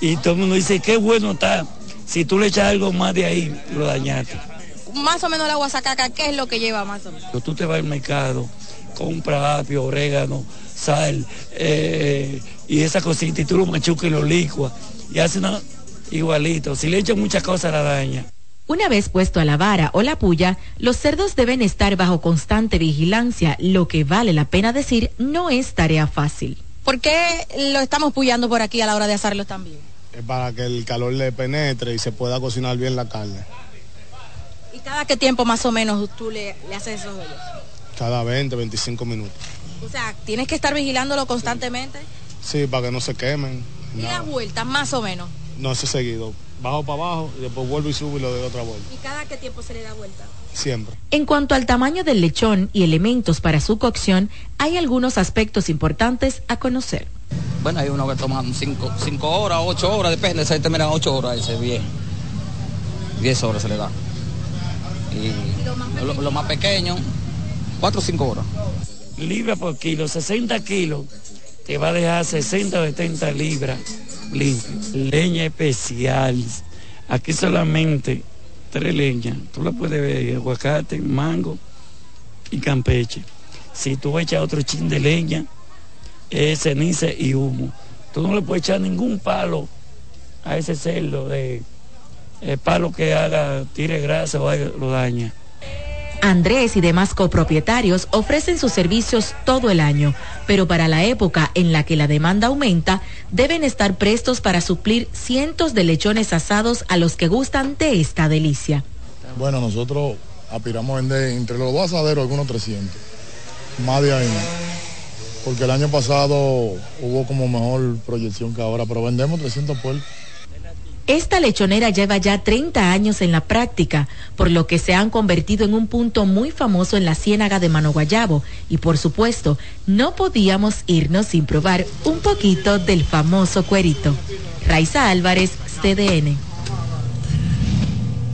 [SPEAKER 62] Y todo el mundo dice, qué bueno está. Si tú le echas algo más de ahí, lo dañaste.
[SPEAKER 10] Más o menos la guasacaca, ¿qué es lo que lleva más o menos?
[SPEAKER 62] Tú te vas al mercado, compra apio, orégano, sal eh, y esa cosita y tú lo machucas y lo licuas y hace una igualito. Si le echas muchas cosas la daña.
[SPEAKER 61] Una vez puesto a la vara o la puya, los cerdos deben estar bajo constante vigilancia, lo que vale la pena decir no es tarea fácil.
[SPEAKER 10] ¿Por qué lo estamos puyando por aquí a la hora de hacerlo también?
[SPEAKER 63] Es para que el calor le penetre y se pueda cocinar bien la carne.
[SPEAKER 10] ¿Y cada qué tiempo más o menos tú le, haces esos hoyos?
[SPEAKER 63] Cada 20, 25 minutos.
[SPEAKER 10] O sea, ¿tienes que estar vigilándolo constantemente?
[SPEAKER 63] Sí, para que no se quemen.
[SPEAKER 10] ¿Y las vueltas más o menos?
[SPEAKER 63] No, eso seguido. Bajo para abajo y después vuelvo y subo y lo doy otra vuelta.
[SPEAKER 10] ¿Y cada qué tiempo se le da vuelta?
[SPEAKER 63] Siempre.
[SPEAKER 61] En cuanto al tamaño del lechón y elementos para su cocción, hay algunos aspectos importantes a conocer.
[SPEAKER 8] Bueno, hay uno que toma 5 horas, 8 horas, depende, se termina 8 horas ese bien. 10 horas se le da. Y, lo, más pequeño, 4 o 5 horas.
[SPEAKER 62] Libra por kilo, 60 kilos, te va a dejar 60 o 70 libras Leña especial. Aquí solamente tres leñas. Tú la puedes ver, aguacate, mango y campeche. Si tú echas otro chin de leña, es ceniza y humo. Tú no le puedes echar ningún palo a ese cerdo de el palo que haga, tire grasa o lo daña.
[SPEAKER 61] Andrés y demás copropietarios ofrecen sus servicios todo el año, pero para la época en la que la demanda aumenta, deben estar prestos para suplir cientos de lechones asados a los que gustan de esta delicia.
[SPEAKER 63] Bueno, nosotros aspiramos a vender entre los dos asaderos algunos 300, más de ahí. Porque el año pasado hubo como mejor proyección que ahora, pero vendemos 300 puercos.
[SPEAKER 61] Esta lechonera lleva ya 30 años en la práctica, por lo que se han convertido en un punto muy famoso en la ciénaga de Mano Guayabo y por supuesto no podíamos irnos sin probar un poquito del famoso cuerito. Raiza Álvarez, CDN.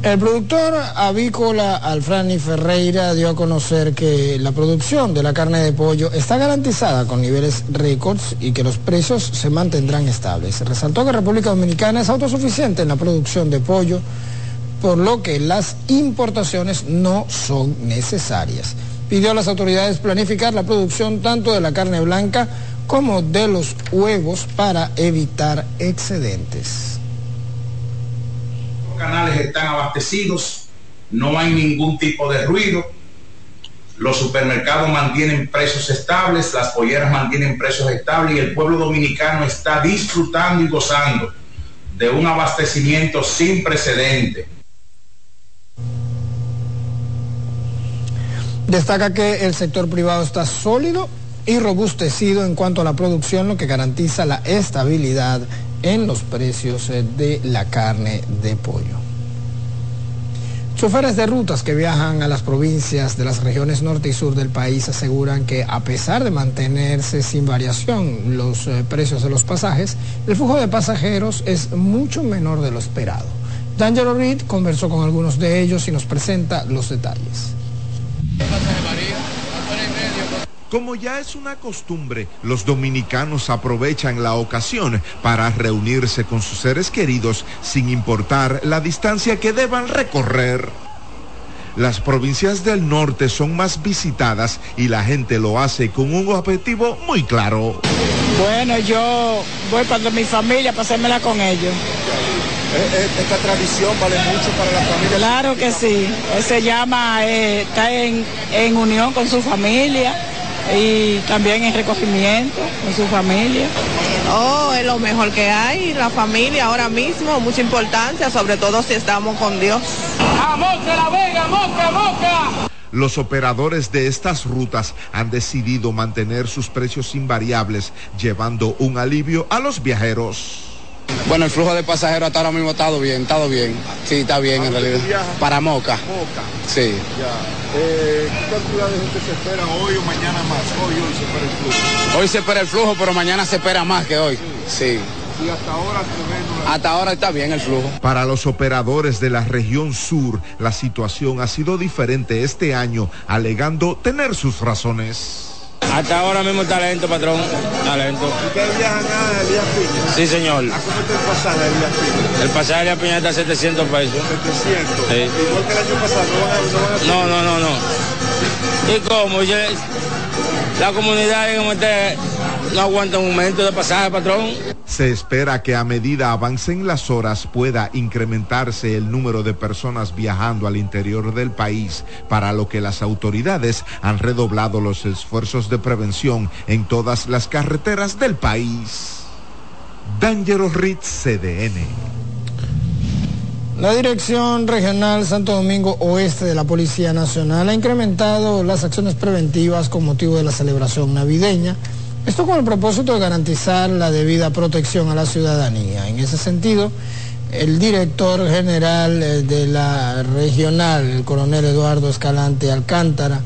[SPEAKER 22] El productor avícola Alfrani Ferreira dio a conocer que la producción de la carne de pollo está garantizada con niveles récords y que los precios se mantendrán estables. Resaltó que República Dominicana es autosuficiente en la producción de pollo, por lo que las importaciones no son necesarias. Pidió a las autoridades planificar la producción tanto de la carne blanca como de los huevos para evitar excedentes
[SPEAKER 1] canales están abastecidos, no hay ningún tipo de ruido, los supermercados mantienen precios estables, las polleras mantienen precios estables y el pueblo dominicano está disfrutando y gozando de un abastecimiento sin precedente.
[SPEAKER 22] Destaca que el sector privado está sólido y robustecido en cuanto a la producción, lo que garantiza la estabilidad en los precios eh, de la carne de pollo. Choferes de rutas que viajan a las provincias de las regiones norte y sur del país aseguran que a pesar de mantenerse sin variación los eh, precios de los pasajes, el flujo de pasajeros es mucho menor de lo esperado. D'Angelo Reed conversó con algunos de ellos y nos presenta los detalles.
[SPEAKER 28] Como ya es una costumbre, los dominicanos aprovechan la ocasión para reunirse con sus seres queridos sin importar la distancia que deban recorrer. Las provincias del norte son más visitadas y la gente lo hace con un objetivo muy claro.
[SPEAKER 64] Bueno, yo voy para mi familia, pasármela con ellos.
[SPEAKER 1] Eh, eh, esta tradición vale mucho para la familia.
[SPEAKER 64] Claro que sí. se llama, eh, está en, en unión con su familia y también en recogimiento con su familia.
[SPEAKER 65] Oh, es lo mejor que hay, la familia ahora mismo, mucha importancia, sobre todo si estamos con Dios.
[SPEAKER 1] la Vega, moca, moca!
[SPEAKER 28] Los operadores de estas rutas han decidido mantener sus precios invariables, llevando un alivio a los viajeros.
[SPEAKER 66] Bueno, el flujo de pasajeros hasta ahora mismo ha estado bien, está bien. Sí, está bien en realidad. Para Moca.
[SPEAKER 1] Moca.
[SPEAKER 66] Sí.
[SPEAKER 1] Ya. Eh, ¿Qué cantidad de gente se espera hoy o mañana más? Hoy, hoy se espera el flujo.
[SPEAKER 66] Hoy se espera el flujo, pero mañana se espera más que hoy. Sí.
[SPEAKER 1] Y hasta ahora.
[SPEAKER 67] Hasta ahora está bien el flujo.
[SPEAKER 28] Para los operadores de la región sur, la situación ha sido diferente este año, alegando tener sus razones.
[SPEAKER 8] Hasta ahora mismo talento, patrón. Talento.
[SPEAKER 1] ¿Ustedes viajan a Elías Piña?
[SPEAKER 8] Sí, señor.
[SPEAKER 1] ¿A cómo está el pasaje de Elías Piña?
[SPEAKER 8] El pasaje de Elías Piña está a 700 pesos.
[SPEAKER 1] 700.
[SPEAKER 8] Sí.
[SPEAKER 1] Igual que el año pasado, no van a, no van a
[SPEAKER 8] No, no, no, no. ¿Y cómo? La comunidad este no aguanta un momento de pasaje, patrón.
[SPEAKER 28] Se espera que a medida avancen las horas pueda incrementarse el número de personas viajando al interior del país, para lo que las autoridades han redoblado los esfuerzos de prevención en todas las carreteras del país. Dangerous Ritz CDN.
[SPEAKER 22] La Dirección Regional Santo Domingo Oeste de la Policía Nacional ha incrementado las acciones preventivas con motivo de la celebración navideña. Esto con el propósito de garantizar la debida protección a la ciudadanía. En ese sentido, el director general eh, de la regional, el coronel Eduardo Escalante Alcántara,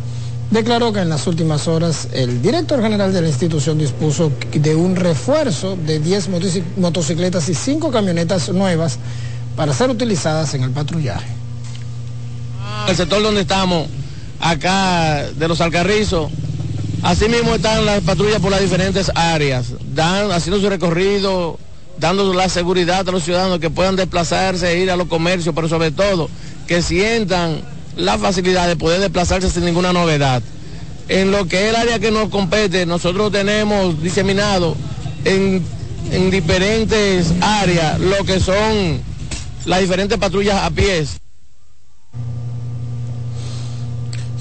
[SPEAKER 22] declaró que en las últimas horas el director general de la institución dispuso de un refuerzo de 10 motoci- motocicletas y 5 camionetas nuevas para ser utilizadas en el patrullaje.
[SPEAKER 63] el sector donde estamos, acá de los Alcarrizos, así mismo están las patrullas por las diferentes áreas, dan, haciendo su recorrido, dando la seguridad a los ciudadanos que puedan desplazarse ir a los comercios, pero sobre todo que sientan la facilidad de poder desplazarse sin ninguna novedad. En lo que es el área que nos compete, nosotros tenemos diseminado en, en diferentes áreas lo que son las diferentes patrullas a pies.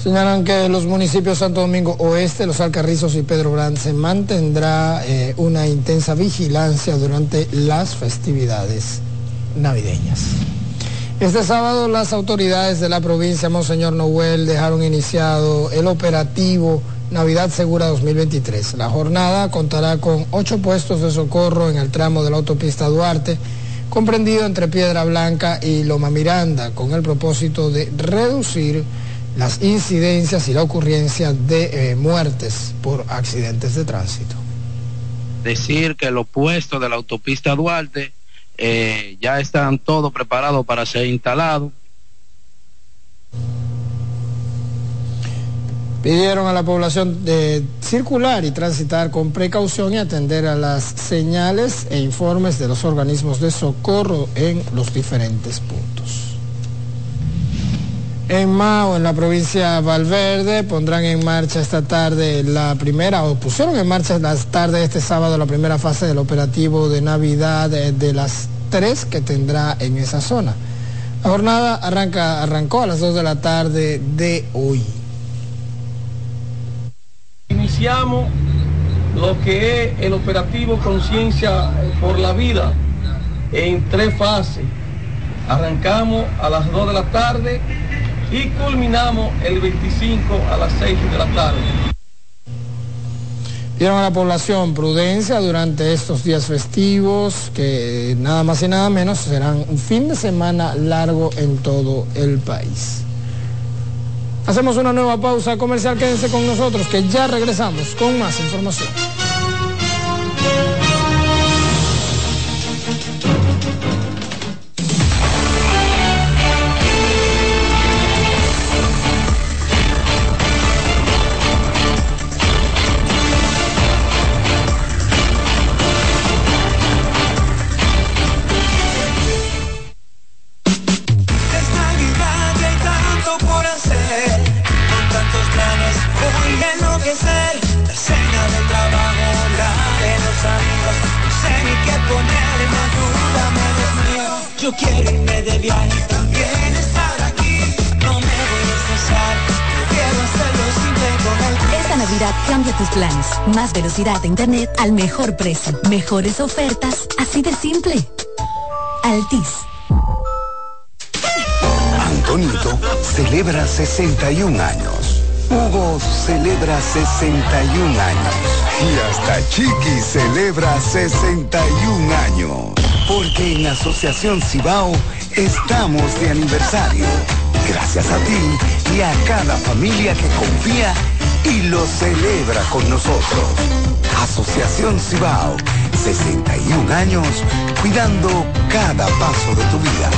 [SPEAKER 22] Señalan que los municipios Santo Domingo Oeste, Los Alcarrizos y Pedro Brand se mantendrá eh, una intensa vigilancia durante las festividades navideñas. Este sábado las autoridades de la provincia Monseñor Noel dejaron iniciado el operativo Navidad Segura 2023. La jornada contará con ocho puestos de socorro en el tramo de la autopista Duarte, comprendido entre Piedra Blanca y Loma Miranda, con el propósito de reducir las incidencias y la ocurrencia de eh, muertes por accidentes de tránsito.
[SPEAKER 68] decir que los puestos de la autopista Duarte eh, ya están todos preparados para ser instalados.
[SPEAKER 22] Pidieron a la población de circular y transitar con precaución y atender a las señales e informes de los organismos de socorro en los diferentes puntos. En Mao, en la provincia Valverde, pondrán en marcha esta tarde la primera, o pusieron en marcha la tarde de este sábado la primera fase del operativo de Navidad eh, de las tres que tendrá en esa zona. La jornada arranca, arrancó a las 2 de la tarde de hoy.
[SPEAKER 69] Iniciamos lo que es el operativo Conciencia por la Vida en tres fases. Arrancamos a las 2 de la tarde y culminamos el 25 a las 6 de la tarde.
[SPEAKER 22] Pidieron a la población prudencia durante estos días festivos, que nada más y nada menos serán un fin de semana largo en todo el país. Hacemos una nueva pausa comercial, quédense con nosotros, que ya regresamos con más información.
[SPEAKER 19] Cambia tus planes. Más velocidad de internet al mejor precio. Mejores ofertas, así de simple. Altis.
[SPEAKER 70] Antonito celebra 61 años. Hugo celebra 61 años. Y hasta Chiqui celebra 61 años. Porque en Asociación Cibao estamos de aniversario. Gracias a ti y a cada familia que confía y lo celebra con nosotros. Asociación Cibao,
[SPEAKER 7] 61 años cuidando cada paso de tu vida.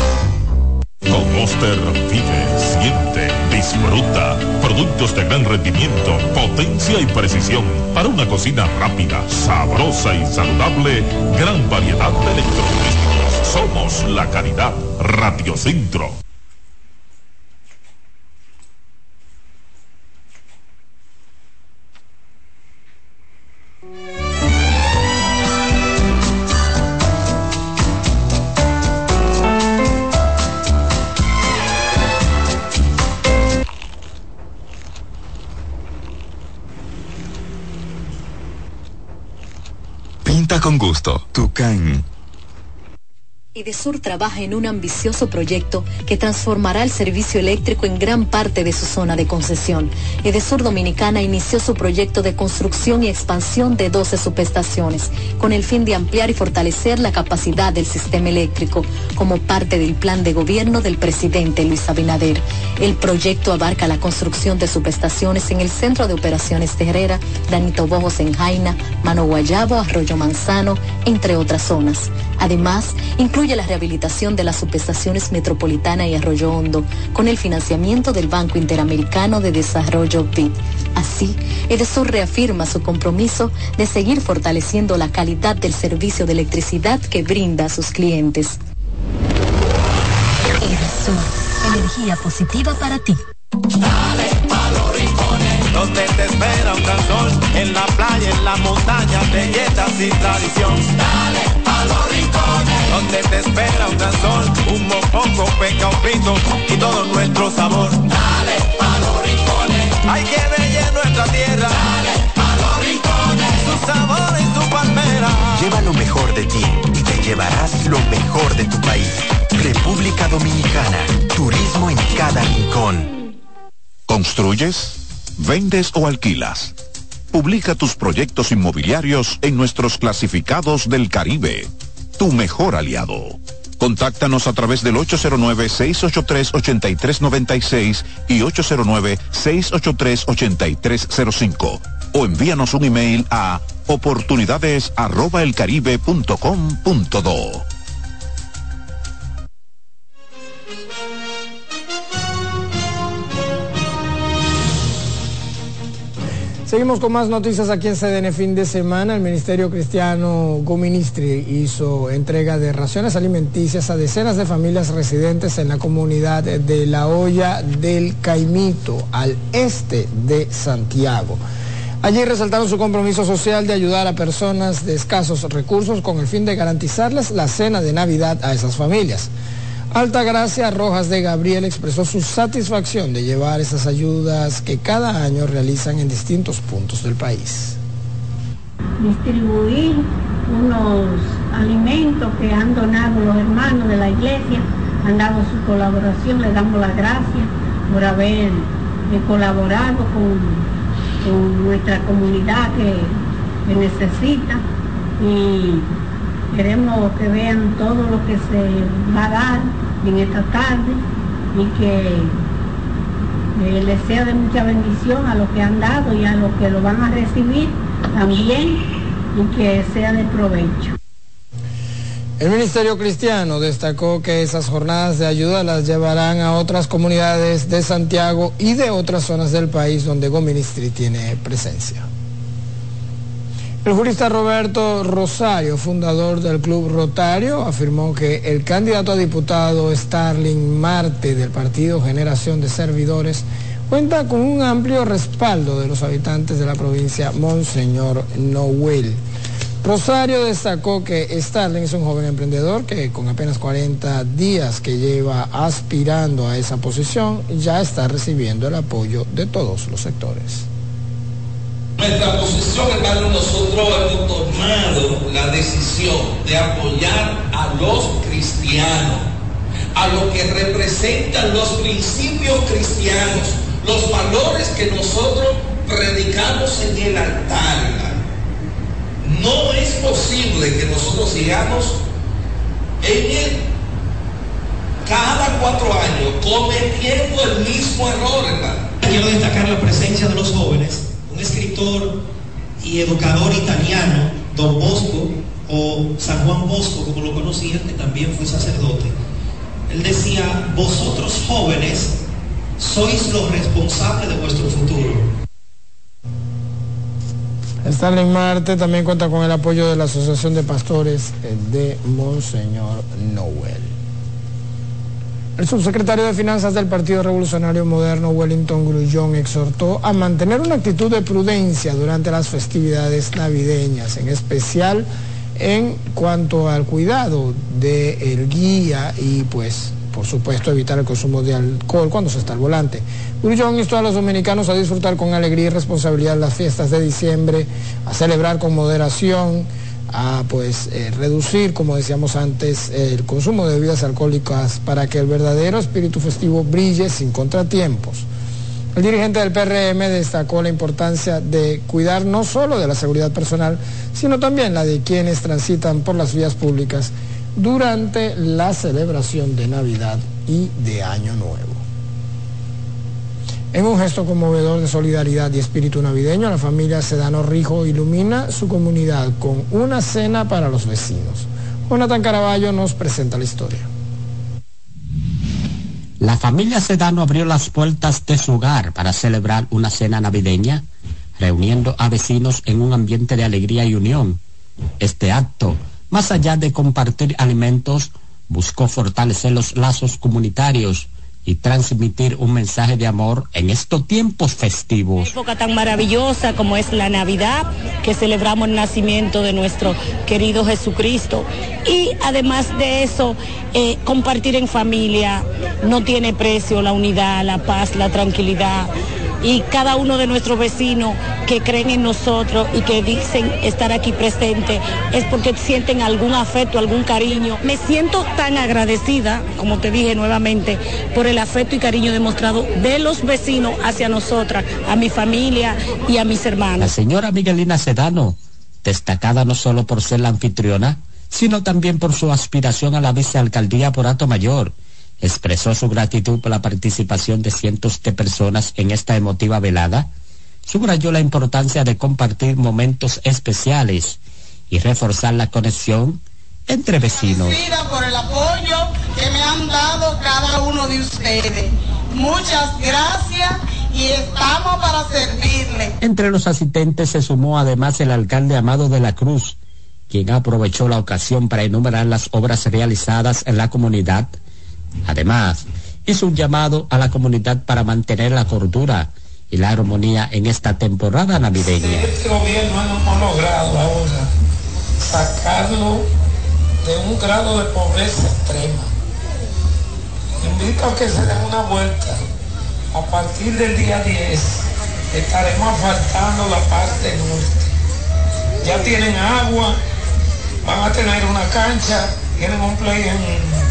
[SPEAKER 71] Con Oster vive, siente, disfruta. Productos de gran rendimiento, potencia y precisión. Para una cocina rápida, sabrosa y saludable, gran variedad de electrodomésticos. Somos la calidad. Radiocentro.
[SPEAKER 7] αυτό. Του κάνει.
[SPEAKER 72] Edesur trabaja en un ambicioso proyecto que transformará el servicio eléctrico en gran parte de su zona de concesión. Edesur Dominicana inició su proyecto de construcción y expansión de 12 subestaciones, con el fin de ampliar y fortalecer la capacidad del sistema eléctrico, como parte del plan de gobierno del presidente Luis Abinader. El proyecto abarca la construcción de subestaciones en el Centro de Operaciones de Herrera, Danito Bojos en Jaina, Mano Guayabo, Arroyo Manzano, entre otras zonas. Además, incluye la rehabilitación de las subestaciones Metropolitana y Arroyo Hondo con el financiamiento del Banco Interamericano de Desarrollo BID. Así, Edesur reafirma su compromiso de seguir fortaleciendo la calidad del servicio de electricidad que brinda a sus clientes. Edesur, energía positiva para ti.
[SPEAKER 59] Dale pa' los rincones, donde te espera un gran sol, en la playa, en la montaña, belletas y tradición. Dale donde te espera un gran sol, un mopongo, peca, un pito y todo nuestro sabor. Dale pa' los rincones, hay que bella nuestra tierra. Dale pa' los rincones, su sabor y su palmera.
[SPEAKER 63] Lleva lo mejor de ti y te llevarás lo mejor de tu país. República Dominicana, turismo en cada rincón.
[SPEAKER 73] ¿Construyes? ¿Vendes o alquilas? Publica tus proyectos inmobiliarios en nuestros clasificados del Caribe. Tu mejor aliado. Contáctanos a través del 809-683-8396 y 809-683-8305 o envíanos un email a oportunidades@elcaribe.com.do.
[SPEAKER 22] Seguimos con más noticias aquí en CDN fin de semana. El Ministerio Cristiano Goministri hizo entrega de raciones alimenticias a decenas de familias residentes en la comunidad de La Hoya del Caimito, al este de Santiago. Allí resaltaron su compromiso social de ayudar a personas de escasos recursos con el fin de garantizarles la cena de Navidad a esas familias. Altagracia Rojas de Gabriel expresó su satisfacción de llevar esas ayudas que cada año realizan en distintos puntos del país.
[SPEAKER 74] Distribuir unos alimentos que han donado los hermanos de la iglesia, han dado su colaboración, le damos las gracias por haber eh, colaborado con, con nuestra comunidad que, que necesita y queremos que vean todo lo que se va a dar en esta tarde y que eh, les sea de mucha bendición a los que han dado y a los que lo van a recibir también y que sea de provecho.
[SPEAKER 22] El Ministerio Cristiano destacó que esas jornadas de ayuda las llevarán a otras comunidades de Santiago y de otras zonas del país donde Goministri tiene presencia. El jurista Roberto Rosario, fundador del Club Rotario, afirmó que el candidato a diputado Starling Marte del partido Generación de Servidores cuenta con un amplio respaldo de los habitantes de la provincia Monseñor Noel. Rosario destacó que Starling es un joven emprendedor que con apenas 40 días que lleva aspirando a esa posición ya está recibiendo el apoyo de todos los sectores.
[SPEAKER 75] Nuestra posición, hermano, nosotros hemos tomado la decisión de apoyar a los cristianos, a lo que representan los principios cristianos, los valores que nosotros predicamos en el altar. No es posible que nosotros sigamos en el cada cuatro años cometiendo el mismo error, hermano.
[SPEAKER 14] Quiero destacar la presencia de los jóvenes escritor y educador italiano, Don Bosco, o San Juan Bosco, como lo conocían, que también fue sacerdote. Él decía, vosotros jóvenes sois los responsables de vuestro futuro.
[SPEAKER 22] Stanley Marte también cuenta con el apoyo de la Asociación de Pastores de Monseñor Noel. El subsecretario de Finanzas del Partido Revolucionario Moderno, Wellington Grullón, exhortó a mantener una actitud de prudencia durante las festividades navideñas, en especial en cuanto al cuidado del guía y pues por supuesto evitar el consumo de alcohol cuando se está al volante. Grullón instó a los dominicanos a disfrutar con alegría y responsabilidad las fiestas de diciembre, a celebrar con moderación, a pues eh, reducir, como decíamos antes, el consumo de bebidas alcohólicas para que el verdadero espíritu festivo brille sin contratiempos. El dirigente del PRM destacó la importancia de cuidar no solo de la seguridad personal, sino también la de quienes transitan por las vías públicas durante la celebración de Navidad y de Año Nuevo. En un gesto conmovedor de solidaridad y espíritu navideño, la familia Sedano Rijo ilumina su comunidad con una cena para los vecinos. Jonathan Caraballo nos presenta la historia.
[SPEAKER 76] La familia Sedano abrió las puertas de su hogar para celebrar una cena navideña, reuniendo a vecinos en un ambiente de alegría y unión. Este acto, más allá de compartir alimentos, buscó fortalecer los lazos comunitarios y transmitir un mensaje de amor en estos tiempos festivos.
[SPEAKER 74] Una época tan maravillosa como es la Navidad, que celebramos el nacimiento de nuestro querido Jesucristo. Y además de eso, eh, compartir en familia no tiene precio, la unidad, la paz, la tranquilidad y cada uno de nuestros vecinos que creen en nosotros y que dicen estar aquí presente es porque sienten algún afecto, algún cariño. Me siento tan agradecida, como te dije nuevamente, por el afecto y cariño demostrado de los vecinos hacia nosotras, a mi familia y a mis hermanos.
[SPEAKER 76] La señora Miguelina Sedano, destacada no solo por ser la anfitriona, sino también por su aspiración a la vicealcaldía por Ato Mayor expresó su gratitud por la participación de cientos de personas en esta emotiva velada, subrayó la importancia de compartir momentos especiales y reforzar la conexión entre vecinos.
[SPEAKER 77] por el apoyo que me han dado cada uno de ustedes. Muchas gracias y estamos para servirle.
[SPEAKER 76] Entre los asistentes se sumó además el alcalde Amado de la Cruz, quien aprovechó la ocasión para enumerar las obras realizadas en la comunidad Además, hizo un llamado a la comunidad para mantener la cordura y la armonía en esta temporada navideña.
[SPEAKER 78] Este gobierno hemos logrado ahora sacarlo de un grado de pobreza extrema. Invito a que se den una vuelta. A partir del día 10 estaremos asfaltando la parte norte. Ya tienen agua, van a tener una cancha, tienen un play en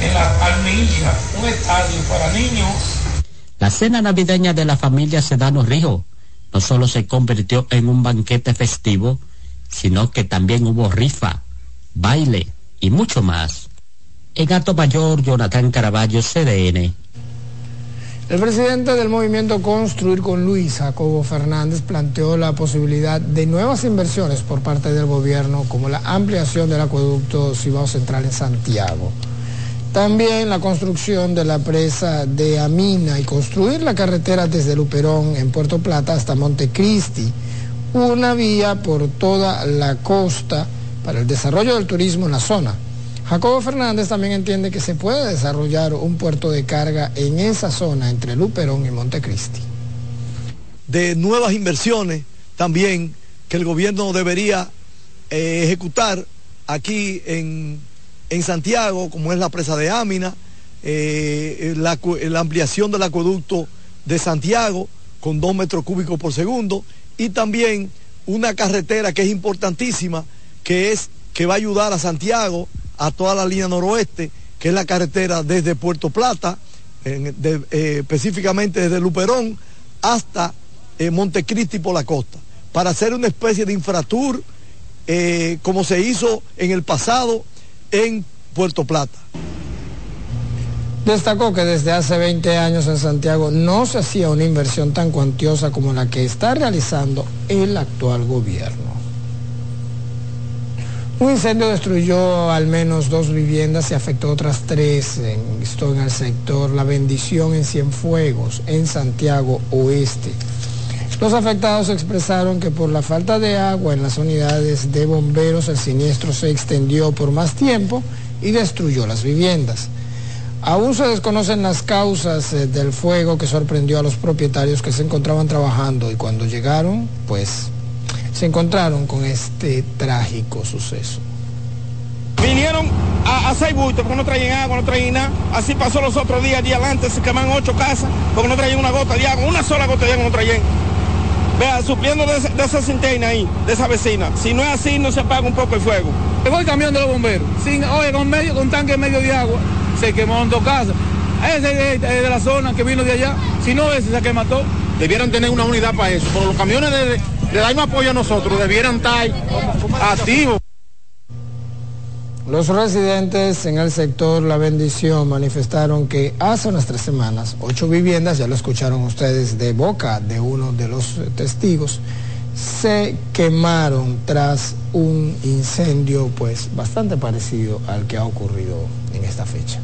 [SPEAKER 78] en la Palmilla, un estadio para niños.
[SPEAKER 76] La cena navideña de la familia Sedano Rijo no solo se convirtió en un banquete festivo, sino que también hubo rifa, baile y mucho más. En Gato Mayor, Jonathan Caraballo, CDN.
[SPEAKER 22] El presidente del movimiento Construir con Luis, Jacobo Fernández, planteó la posibilidad de nuevas inversiones por parte del gobierno, como la ampliación del acueducto Cibao Central en Santiago. También la construcción de la presa de Amina y construir la carretera desde Luperón en Puerto Plata hasta Montecristi, una vía por toda la costa para el desarrollo del turismo en la zona. Jacobo Fernández también entiende que se puede desarrollar un puerto de carga en esa zona entre Luperón y Montecristi.
[SPEAKER 63] De nuevas inversiones también que el gobierno debería eh, ejecutar aquí en en Santiago, como es la presa de Ámina, eh, la, ampliación del acueducto de Santiago con dos metros cúbicos por segundo y también una carretera que es importantísima, que es que va a ayudar a Santiago, a toda la línea noroeste, que es la carretera desde Puerto Plata, eh, específicamente desde Luperón hasta eh, Montecristi por la costa, para hacer una especie de infratur como se hizo en el pasado en Puerto Plata.
[SPEAKER 22] Destacó que desde hace 20 años en Santiago no se hacía una inversión tan cuantiosa como la que está realizando el actual gobierno. Un incendio destruyó al menos dos viviendas y afectó otras tres. En, en el sector La Bendición en Cienfuegos, en Santiago Oeste. Los afectados expresaron que por la falta de agua en las unidades de bomberos el siniestro se extendió por más tiempo y destruyó las viviendas. Aún se desconocen las causas eh, del fuego que sorprendió a los propietarios que se encontraban trabajando y cuando llegaron, pues se encontraron con este trágico suceso.
[SPEAKER 79] Vinieron a, a seis bultos porque no traían agua, no traían nada. Así pasó los otros días, allí adelante se queman ocho casas porque no traían una gota de agua, una sola gota de agua no traían. Vea, supliendo de, de esa cinterna ahí, de esa vecina. Si no es así, no se apaga un poco el fuego.
[SPEAKER 80] Llegó el camión de los bomberos, sin, oye, con medio, con tanque medio de agua, se quemaron dos casas. Ese es de, de la zona que vino de allá, si no ese se quema todo.
[SPEAKER 63] Debieran tener una unidad para eso, pero los camiones de, de, de darnos apoyo a nosotros debieran estar activos.
[SPEAKER 22] Los residentes en el sector La Bendición manifestaron que hace unas tres semanas, ocho viviendas, ya lo escucharon ustedes de boca de uno de los testigos, se quemaron tras un incendio pues bastante parecido al que ha ocurrido en esta fecha.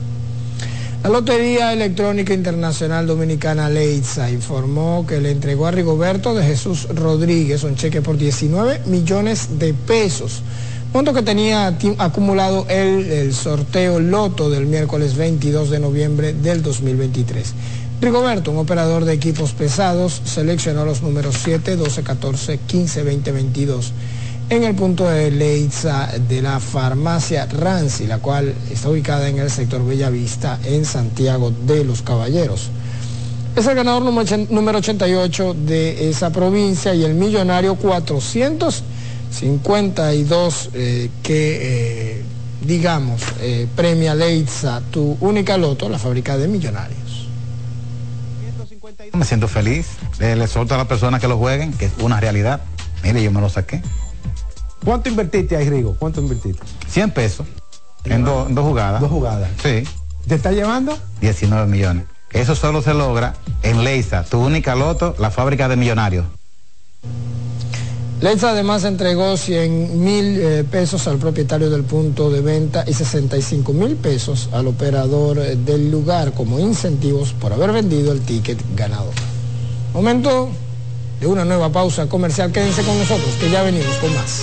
[SPEAKER 22] La Lotería Electrónica Internacional Dominicana Leitza informó que le entregó a Rigoberto de Jesús Rodríguez un cheque por 19 millones de pesos monto que tenía acumulado el, el, sorteo loto del miércoles 22 de noviembre del 2023. Rigoberto, un operador de equipos pesados, seleccionó los números 7, 12, 14, 15, 20, 22 en el punto de Leitza de la farmacia Ranci, la cual está ubicada en el sector Bellavista en Santiago de los Caballeros. Es el ganador número 88 de esa provincia y el millonario 400 52 eh, que, eh, digamos, eh, premia Leitza, tu única loto, la fábrica de millonarios.
[SPEAKER 81] Me siento feliz, le solto a las personas que lo jueguen, que es una realidad. Mire, yo me lo saqué.
[SPEAKER 82] ¿Cuánto invertiste ahí, Rigo? ¿Cuánto invertiste?
[SPEAKER 81] 100 pesos en, do, en dos jugadas.
[SPEAKER 82] Dos jugadas.
[SPEAKER 81] Sí.
[SPEAKER 82] ¿Te está llevando?
[SPEAKER 81] 19 millones. Eso solo se logra en Leitza, tu única loto, la fábrica de millonarios.
[SPEAKER 22] Leitza además entregó 100 mil eh, pesos al propietario del punto de venta y 65 mil pesos al operador eh, del lugar como incentivos por haber vendido el ticket ganador. Momento de una nueva pausa comercial. Quédense con nosotros que ya venimos con más.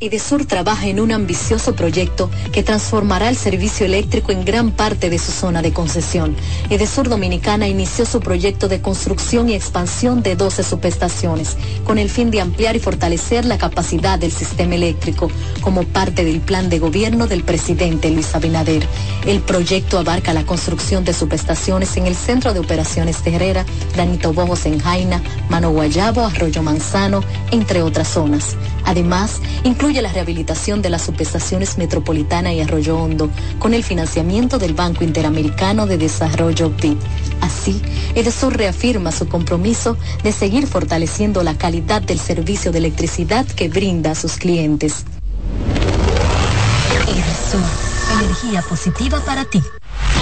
[SPEAKER 72] Edesur trabaja en un ambicioso proyecto que transformará el servicio eléctrico en gran parte de su zona de concesión. Edesur Dominicana inició su proyecto de construcción y expansión de 12 subestaciones, con el fin de ampliar y fortalecer la capacidad del sistema eléctrico, como parte del plan de gobierno del presidente Luis Abinader. El proyecto abarca la construcción de subestaciones en el Centro de Operaciones de Herrera, Danito Bojos en Jaina, Mano Guayabo, Arroyo Manzano, entre otras zonas. Además, incluye la rehabilitación de las subestaciones Metropolitana y Arroyo Hondo con el financiamiento del Banco Interamericano de Desarrollo BID. Así, Edesur reafirma su compromiso de seguir fortaleciendo la calidad del servicio de electricidad que brinda a sus clientes. Energía positiva para ti.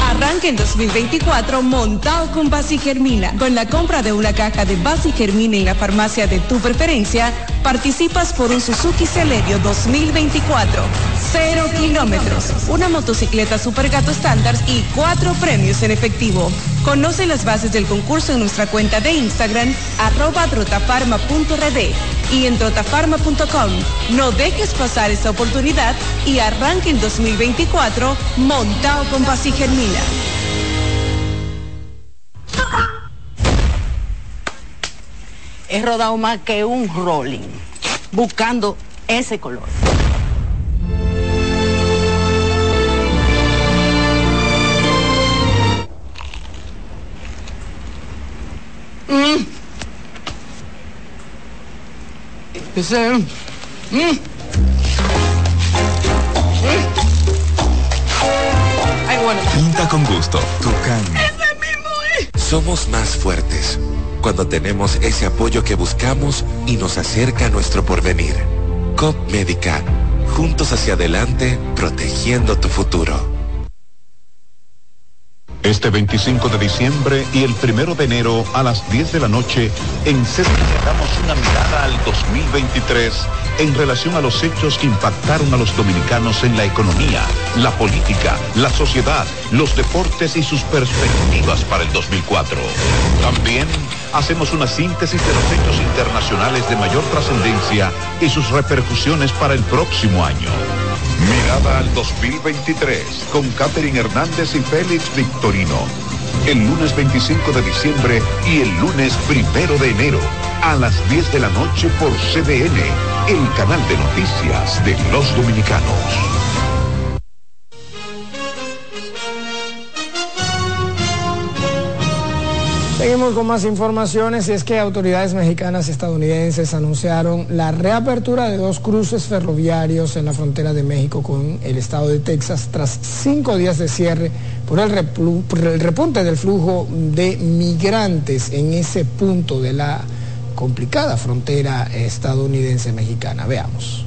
[SPEAKER 83] Arranca en 2024 montado con Basi Germina. Con la compra de una caja de Basi Germina en la farmacia de tu preferencia, participas por un Suzuki Celerio 2024. Cero kilómetros, una motocicleta Super Gato estándar y cuatro premios en efectivo. Conoce las bases del concurso en nuestra cuenta de Instagram, arroba trotafarma.rd y en trotafarma.com. No dejes pasar esta oportunidad y arranque en 2024 montado con Basi Germina.
[SPEAKER 84] He rodado más que un rolling, buscando ese color. Mm. Ese... mm. Ay, bueno.
[SPEAKER 85] Pinta con gusto, Tucán. Somos más fuertes cuando tenemos ese apoyo que buscamos y nos acerca a nuestro porvenir. COP Médica, juntos hacia adelante, protegiendo tu futuro.
[SPEAKER 73] Este 25 de diciembre y el 1 de enero a las 10 de la noche, en CESA damos una mirada al 2023 en relación a los hechos que impactaron a los dominicanos en la economía, la política, la sociedad, los deportes y sus perspectivas para el 2004. También hacemos una síntesis de los hechos internacionales de mayor trascendencia y sus repercusiones para el próximo año. Mirada al 2023 con Catherine Hernández y Félix Victorino. El lunes 25 de diciembre y el lunes 1 de enero a las 10 de la noche por CDN, el canal de noticias de los dominicanos.
[SPEAKER 22] Seguimos con más informaciones y es que autoridades mexicanas y estadounidenses anunciaron la reapertura de dos cruces ferroviarios en la frontera de México con el estado de Texas tras cinco días de cierre por el, por el repunte del flujo de migrantes en ese punto de la complicada frontera estadounidense-mexicana. Veamos.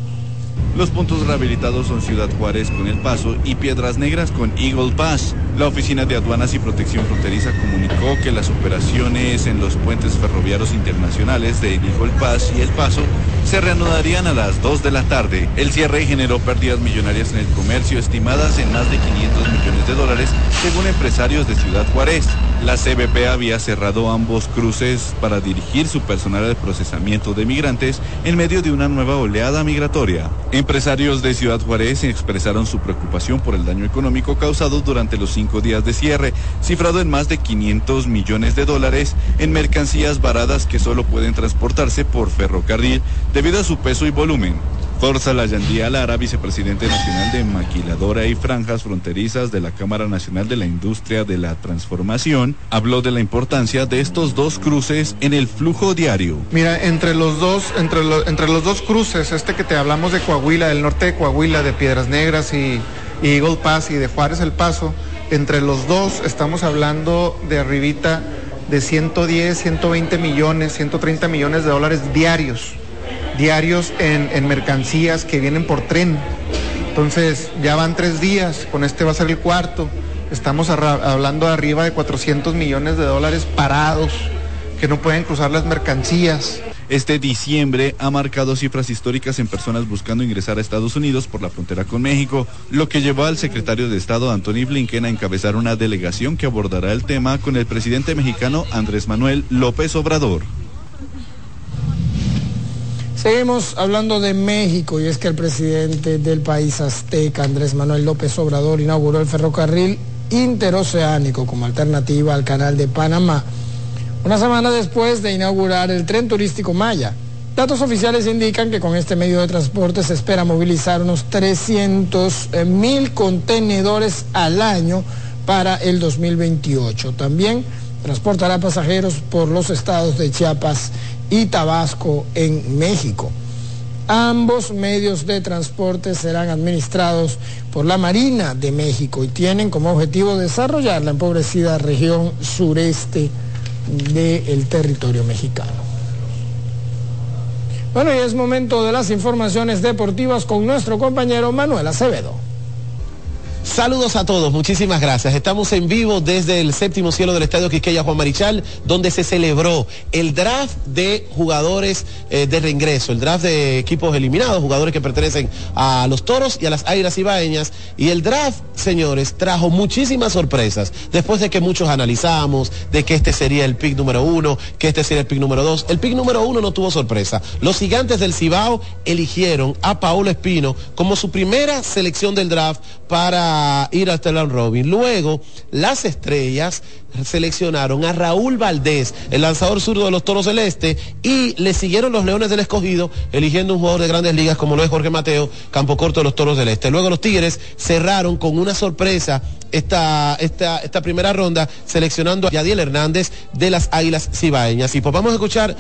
[SPEAKER 74] Los puntos rehabilitados son Ciudad Juárez con El Paso y Piedras Negras con Eagle Pass. La Oficina de Aduanas y Protección Fronteriza comunicó que las operaciones en los puentes ferroviarios internacionales de Eagle Pass y El Paso se reanudarían a las 2 de la tarde. El cierre generó pérdidas millonarias en el comercio estimadas en más de 500 millones de dólares según empresarios de Ciudad Juárez. La CBP había cerrado ambos cruces para dirigir su personal de procesamiento de migrantes en medio de una nueva oleada migratoria. Empresarios de Ciudad Juárez expresaron su preocupación por el daño económico causado durante los cinco días de cierre, cifrado en más de 500 millones de dólares en mercancías varadas que solo pueden transportarse por ferrocarril debido a su peso y volumen. Forza Layandía Lara, vicepresidente nacional de Maquiladora y Franjas Fronterizas de la Cámara Nacional de la Industria de la Transformación, habló de la importancia de estos dos cruces en el flujo diario.
[SPEAKER 63] Mira, entre los dos, entre, lo- entre los dos cruces, este que te hablamos de Coahuila, del norte de Coahuila, de Piedras Negras y, y Eagle Pass y de Juárez El Paso, entre los dos estamos hablando de arribita de 110, 120 millones, 130 millones de dólares diarios, diarios en, mercancías que vienen por tren. Entonces ya van tres días, con este va a ser el cuarto. Estamos hablando de arriba de 400 millones de dólares parados, que no pueden cruzar las mercancías.
[SPEAKER 74] Este diciembre ha marcado cifras históricas en personas buscando ingresar a Estados Unidos por la frontera con México, lo que llevó al secretario de Estado Anthony Blinken a encabezar una delegación que abordará el tema con el presidente mexicano Andrés Manuel López Obrador.
[SPEAKER 22] Seguimos hablando de México y es que el presidente del país azteca, Andrés Manuel López Obrador, inauguró el ferrocarril interoceánico como alternativa al canal de Panamá, una semana después de inaugurar el tren turístico Maya. Datos oficiales indican que con este medio de transporte se espera movilizar unos 300 mil contenedores al año para el 2028. También transportará pasajeros por los estados de Chiapas y Tabasco en México. Ambos medios de transporte serán administrados por la Marina de México y tienen como objetivo desarrollar la empobrecida región sureste del territorio mexicano. Bueno, y es momento de las informaciones deportivas con nuestro compañero Manuel Acevedo.
[SPEAKER 59] Saludos a todos, muchísimas gracias. Estamos en vivo desde el séptimo cielo del Estadio Quisqueya Juan Marichal, donde se celebró el draft de jugadores eh, de reingreso, el draft de equipos eliminados, jugadores que pertenecen a los toros y a las águilas ibaeñas. Y el draft, señores, trajo muchísimas sorpresas. Después de que muchos analizamos de que este sería el pick número uno, que este sería el pick número dos, el pick número uno no tuvo sorpresa. Los gigantes del Cibao eligieron a Paulo Espino como su primera selección del draft para ir al Stellar Robin. Luego, las estrellas seleccionaron a Raúl Valdés, el lanzador zurdo de los Toros del Este, y le siguieron los Leones del Escogido, eligiendo un jugador de grandes ligas como lo es Jorge Mateo, campo corto de los Toros del Este. Luego los Tigres cerraron con una sorpresa esta, esta, esta primera ronda, seleccionando a Yadiel Hernández de las Águilas Cibaeñas. Y pues vamos a escuchar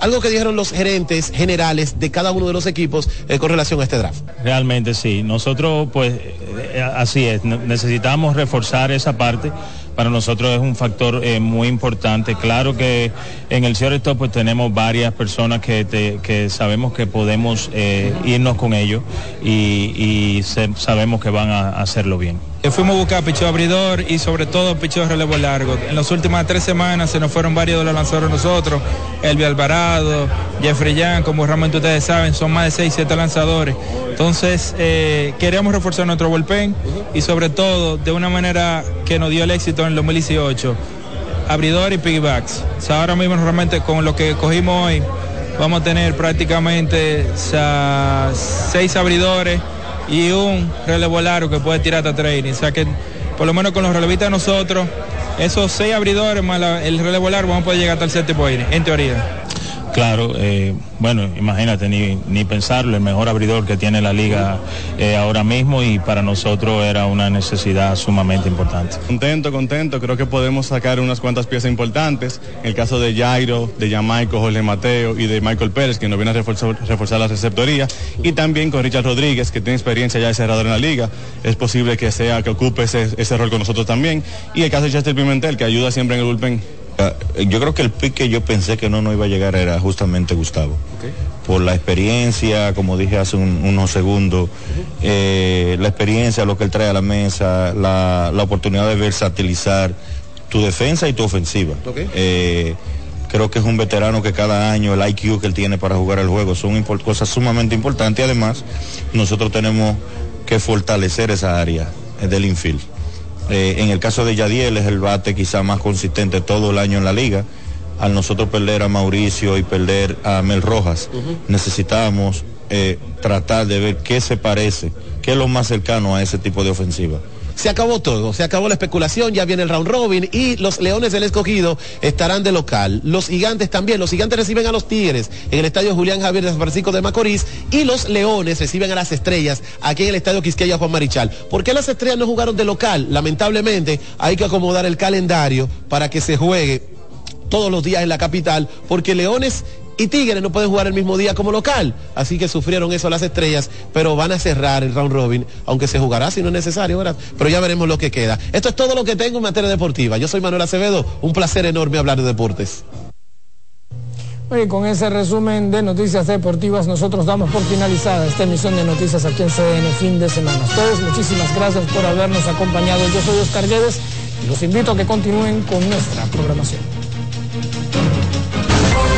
[SPEAKER 59] algo que dijeron los gerentes generales de cada uno de los equipos eh, con relación a este draft.
[SPEAKER 86] Realmente sí, nosotros pues eh, así es, necesitamos reforzar esa parte para nosotros es un factor eh, muy importante. Claro que en el cierto pues tenemos varias personas que, sabemos que podemos eh, irnos con ellos y, sabemos que van a, hacerlo bien.
[SPEAKER 80] Eh, fuimos a buscar picheo abridor y sobre todo picheo relevo largo. En las últimas tres semanas se nos fueron varios de los lanzadores nosotros, Elvi Alvarado, Jeffrey Young, como realmente ustedes saben, son más de 6, 7 lanzadores. Entonces queríamos reforzar nuestro bullpen y sobre todo de una manera que nos dio el éxito en el 2018, abridor y piggybacks. ahora mismo realmente con lo que cogimos hoy, vamos a tener prácticamente seis abridores y un relevo largo que puede tirar hasta training. O sea que por lo menos con los relevistas de nosotros, esos seis abridores más el relevo largo vamos a poder llegar hasta el séptimo inning, en teoría.
[SPEAKER 86] Claro, eh, bueno, imagínate, ni, ni, pensarlo, el mejor abridor que tiene la liga eh, ahora mismo y para nosotros era una necesidad sumamente importante.
[SPEAKER 87] Contento, contento, creo que podemos sacar unas cuantas piezas importantes. En el caso de Jairo, de Jamaico, Jorge Mateo y de Michael Pérez, que nos viene a reforzar, la receptoría, y también con Richard Rodríguez, que tiene experiencia ya de cerrador en la liga. Es posible que sea, que ocupe ese, ese rol con nosotros también. Y el caso de Chester Pimentel, que ayuda siempre en el bullpen
[SPEAKER 88] yo creo que el pick que yo pensé que no nos iba a llegar era justamente Gustavo. Por la experiencia, como dije hace unos segundos, eh, la experiencia, lo que él trae a la mesa, la, oportunidad de versatilizar tu defensa y tu ofensiva. Eh, creo que es un veterano que cada año el IQ que él tiene para jugar el juego son cosas sumamente importantes. Además, nosotros tenemos que fortalecer esa área del infield. Eh, en el caso de Yadiel es el bate quizá más consistente todo el año en la liga. Al nosotros perder a Mauricio y perder a Mel Rojas, necesitamos eh, tratar de ver qué se parece, qué es lo más cercano a ese tipo de ofensiva
[SPEAKER 59] se acabó todo, se acabó la especulación, ya viene el round robin y los Leones del Escogido estarán de local. Los Gigantes también, los Gigantes reciben a los Tigres en el Estadio Julián Javier de San Francisco de Macorís y los Leones reciben a las Estrellas aquí en el Estadio Quisqueya Juan Marichal. ¿Por qué las Estrellas no jugaron de local? Lamentablemente hay que acomodar el calendario para que se juegue todos los días en la capital, porque Leones y Tigres no pueden jugar el mismo día como local. Así que sufrieron eso las estrellas, pero van a cerrar el round robin, aunque se jugará si no es necesario, ¿verdad? Pero ya veremos lo que queda. Esto es todo lo que tengo en materia deportiva. Yo soy Manuel Acevedo, un placer enorme hablar de deportes.
[SPEAKER 22] Oye, con ese resumen de noticias deportivas, nosotros damos por finalizada esta emisión de noticias aquí en CDN fin de semana. ustedes, muchísimas gracias por habernos acompañado. Yo soy Oscar Guedes y los invito a que continúen con nuestra programación.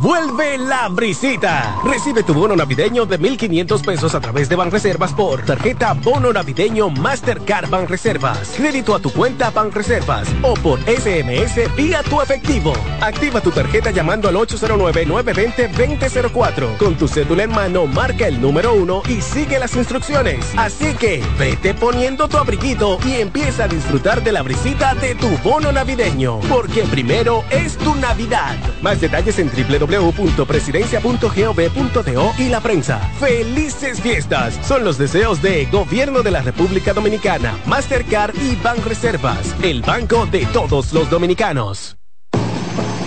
[SPEAKER 89] Vuelve la brisita. Recibe tu bono navideño de 1.500 pesos a través de Banreservas por tarjeta Bono Navideño Mastercard Banreservas. Crédito a tu cuenta Banreservas o por SMS vía tu efectivo. Activa tu tarjeta llamando al 809-920-2004. Con tu cédula en mano, marca el número 1 y sigue las instrucciones. Así que vete poniendo tu abriguito y empieza a disfrutar de la brisita de tu bono navideño. Porque primero es tu Navidad. Más detalles en www www.presidencia.gov.do y la prensa. ¡Felices fiestas! Son los deseos de Gobierno de la República Dominicana, Mastercard y Banreservas, el banco de todos los dominicanos.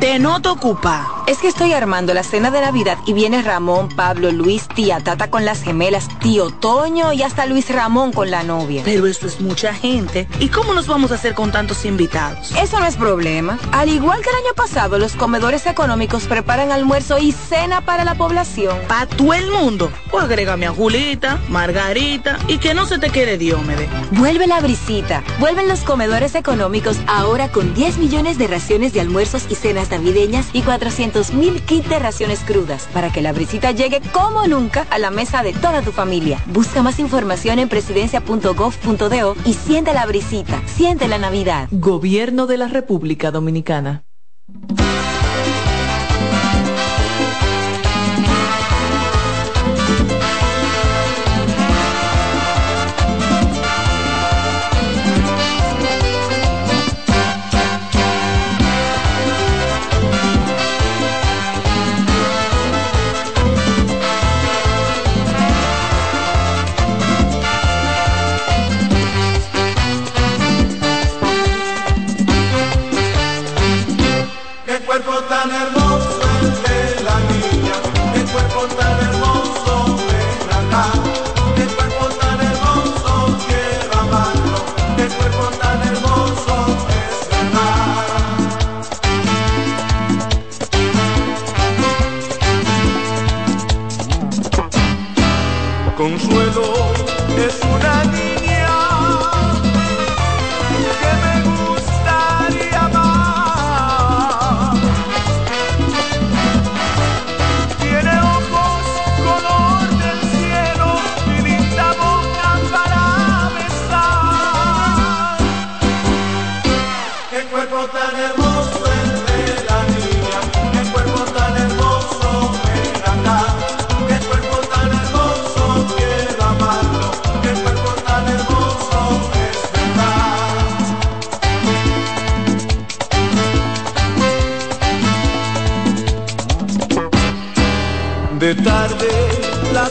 [SPEAKER 19] Te noto ocupa. Es que estoy armando la cena de Navidad y viene Ramón, Pablo, Luis, tía Tata con las gemelas, tío Toño y hasta Luis Ramón con la novia.
[SPEAKER 84] Pero eso es mucha gente. ¿Y cómo nos vamos a hacer con tantos invitados?
[SPEAKER 19] Eso no es problema. Al igual que el año pasado, los comedores económicos preparan almuerzo y cena para la población.
[SPEAKER 84] ¿Para todo el mundo? O agrégame a Julita, Margarita y que no se te quede Diómede.
[SPEAKER 19] Vuelve la brisita. Vuelven los comedores económicos ahora con 10 millones de raciones de almuerzos y cenas recetas navideñas y 400.000 kits de raciones crudas para que la brisita llegue como nunca a la mesa de toda tu familia. Busca más información en presidencia.gov.do y siente la brisita, siente la Navidad.
[SPEAKER 9] Gobierno de la República Dominicana.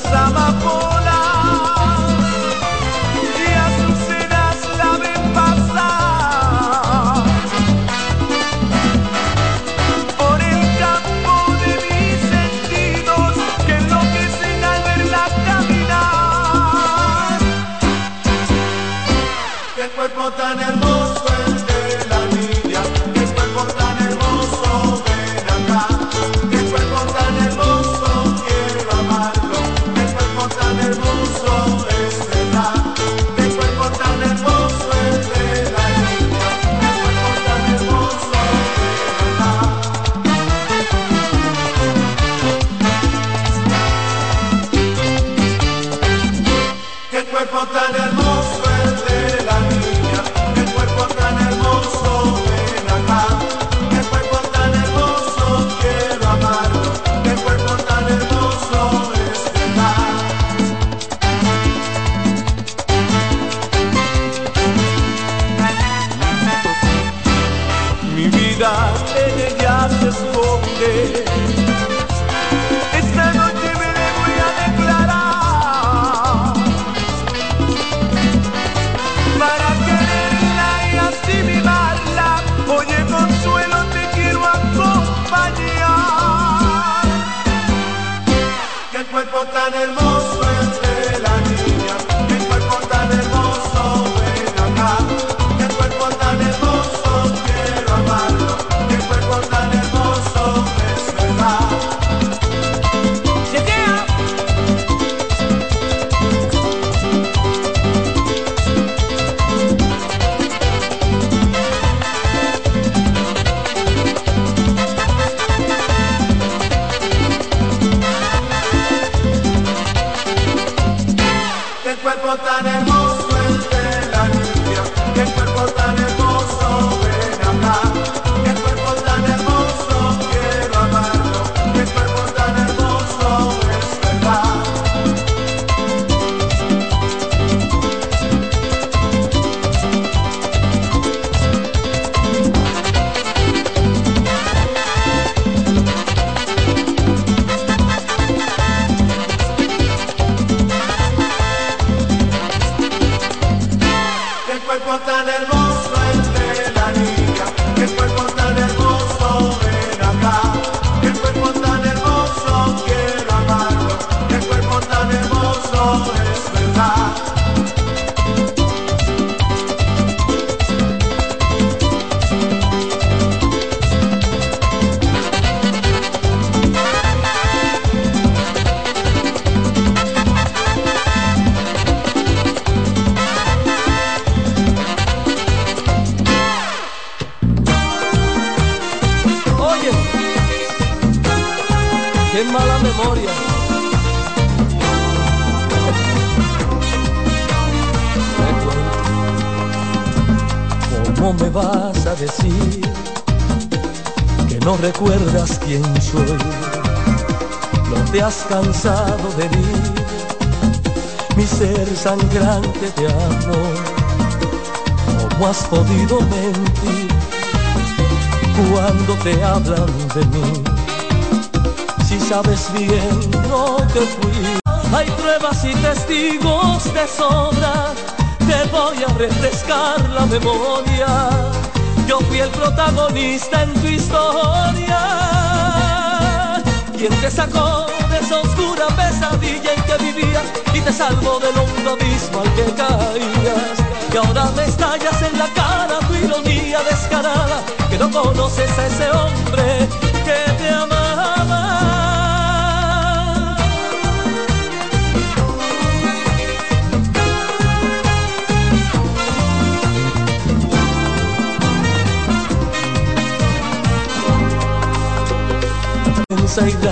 [SPEAKER 12] esa protagonista en tu historia. Quien te sacó de esa oscura pesadilla en que vivías y te salvó del hondo abismo al que caías. Y ahora me estallas en la cara tu ironía descarada, que no conoces a ese hombre que te amaba. Y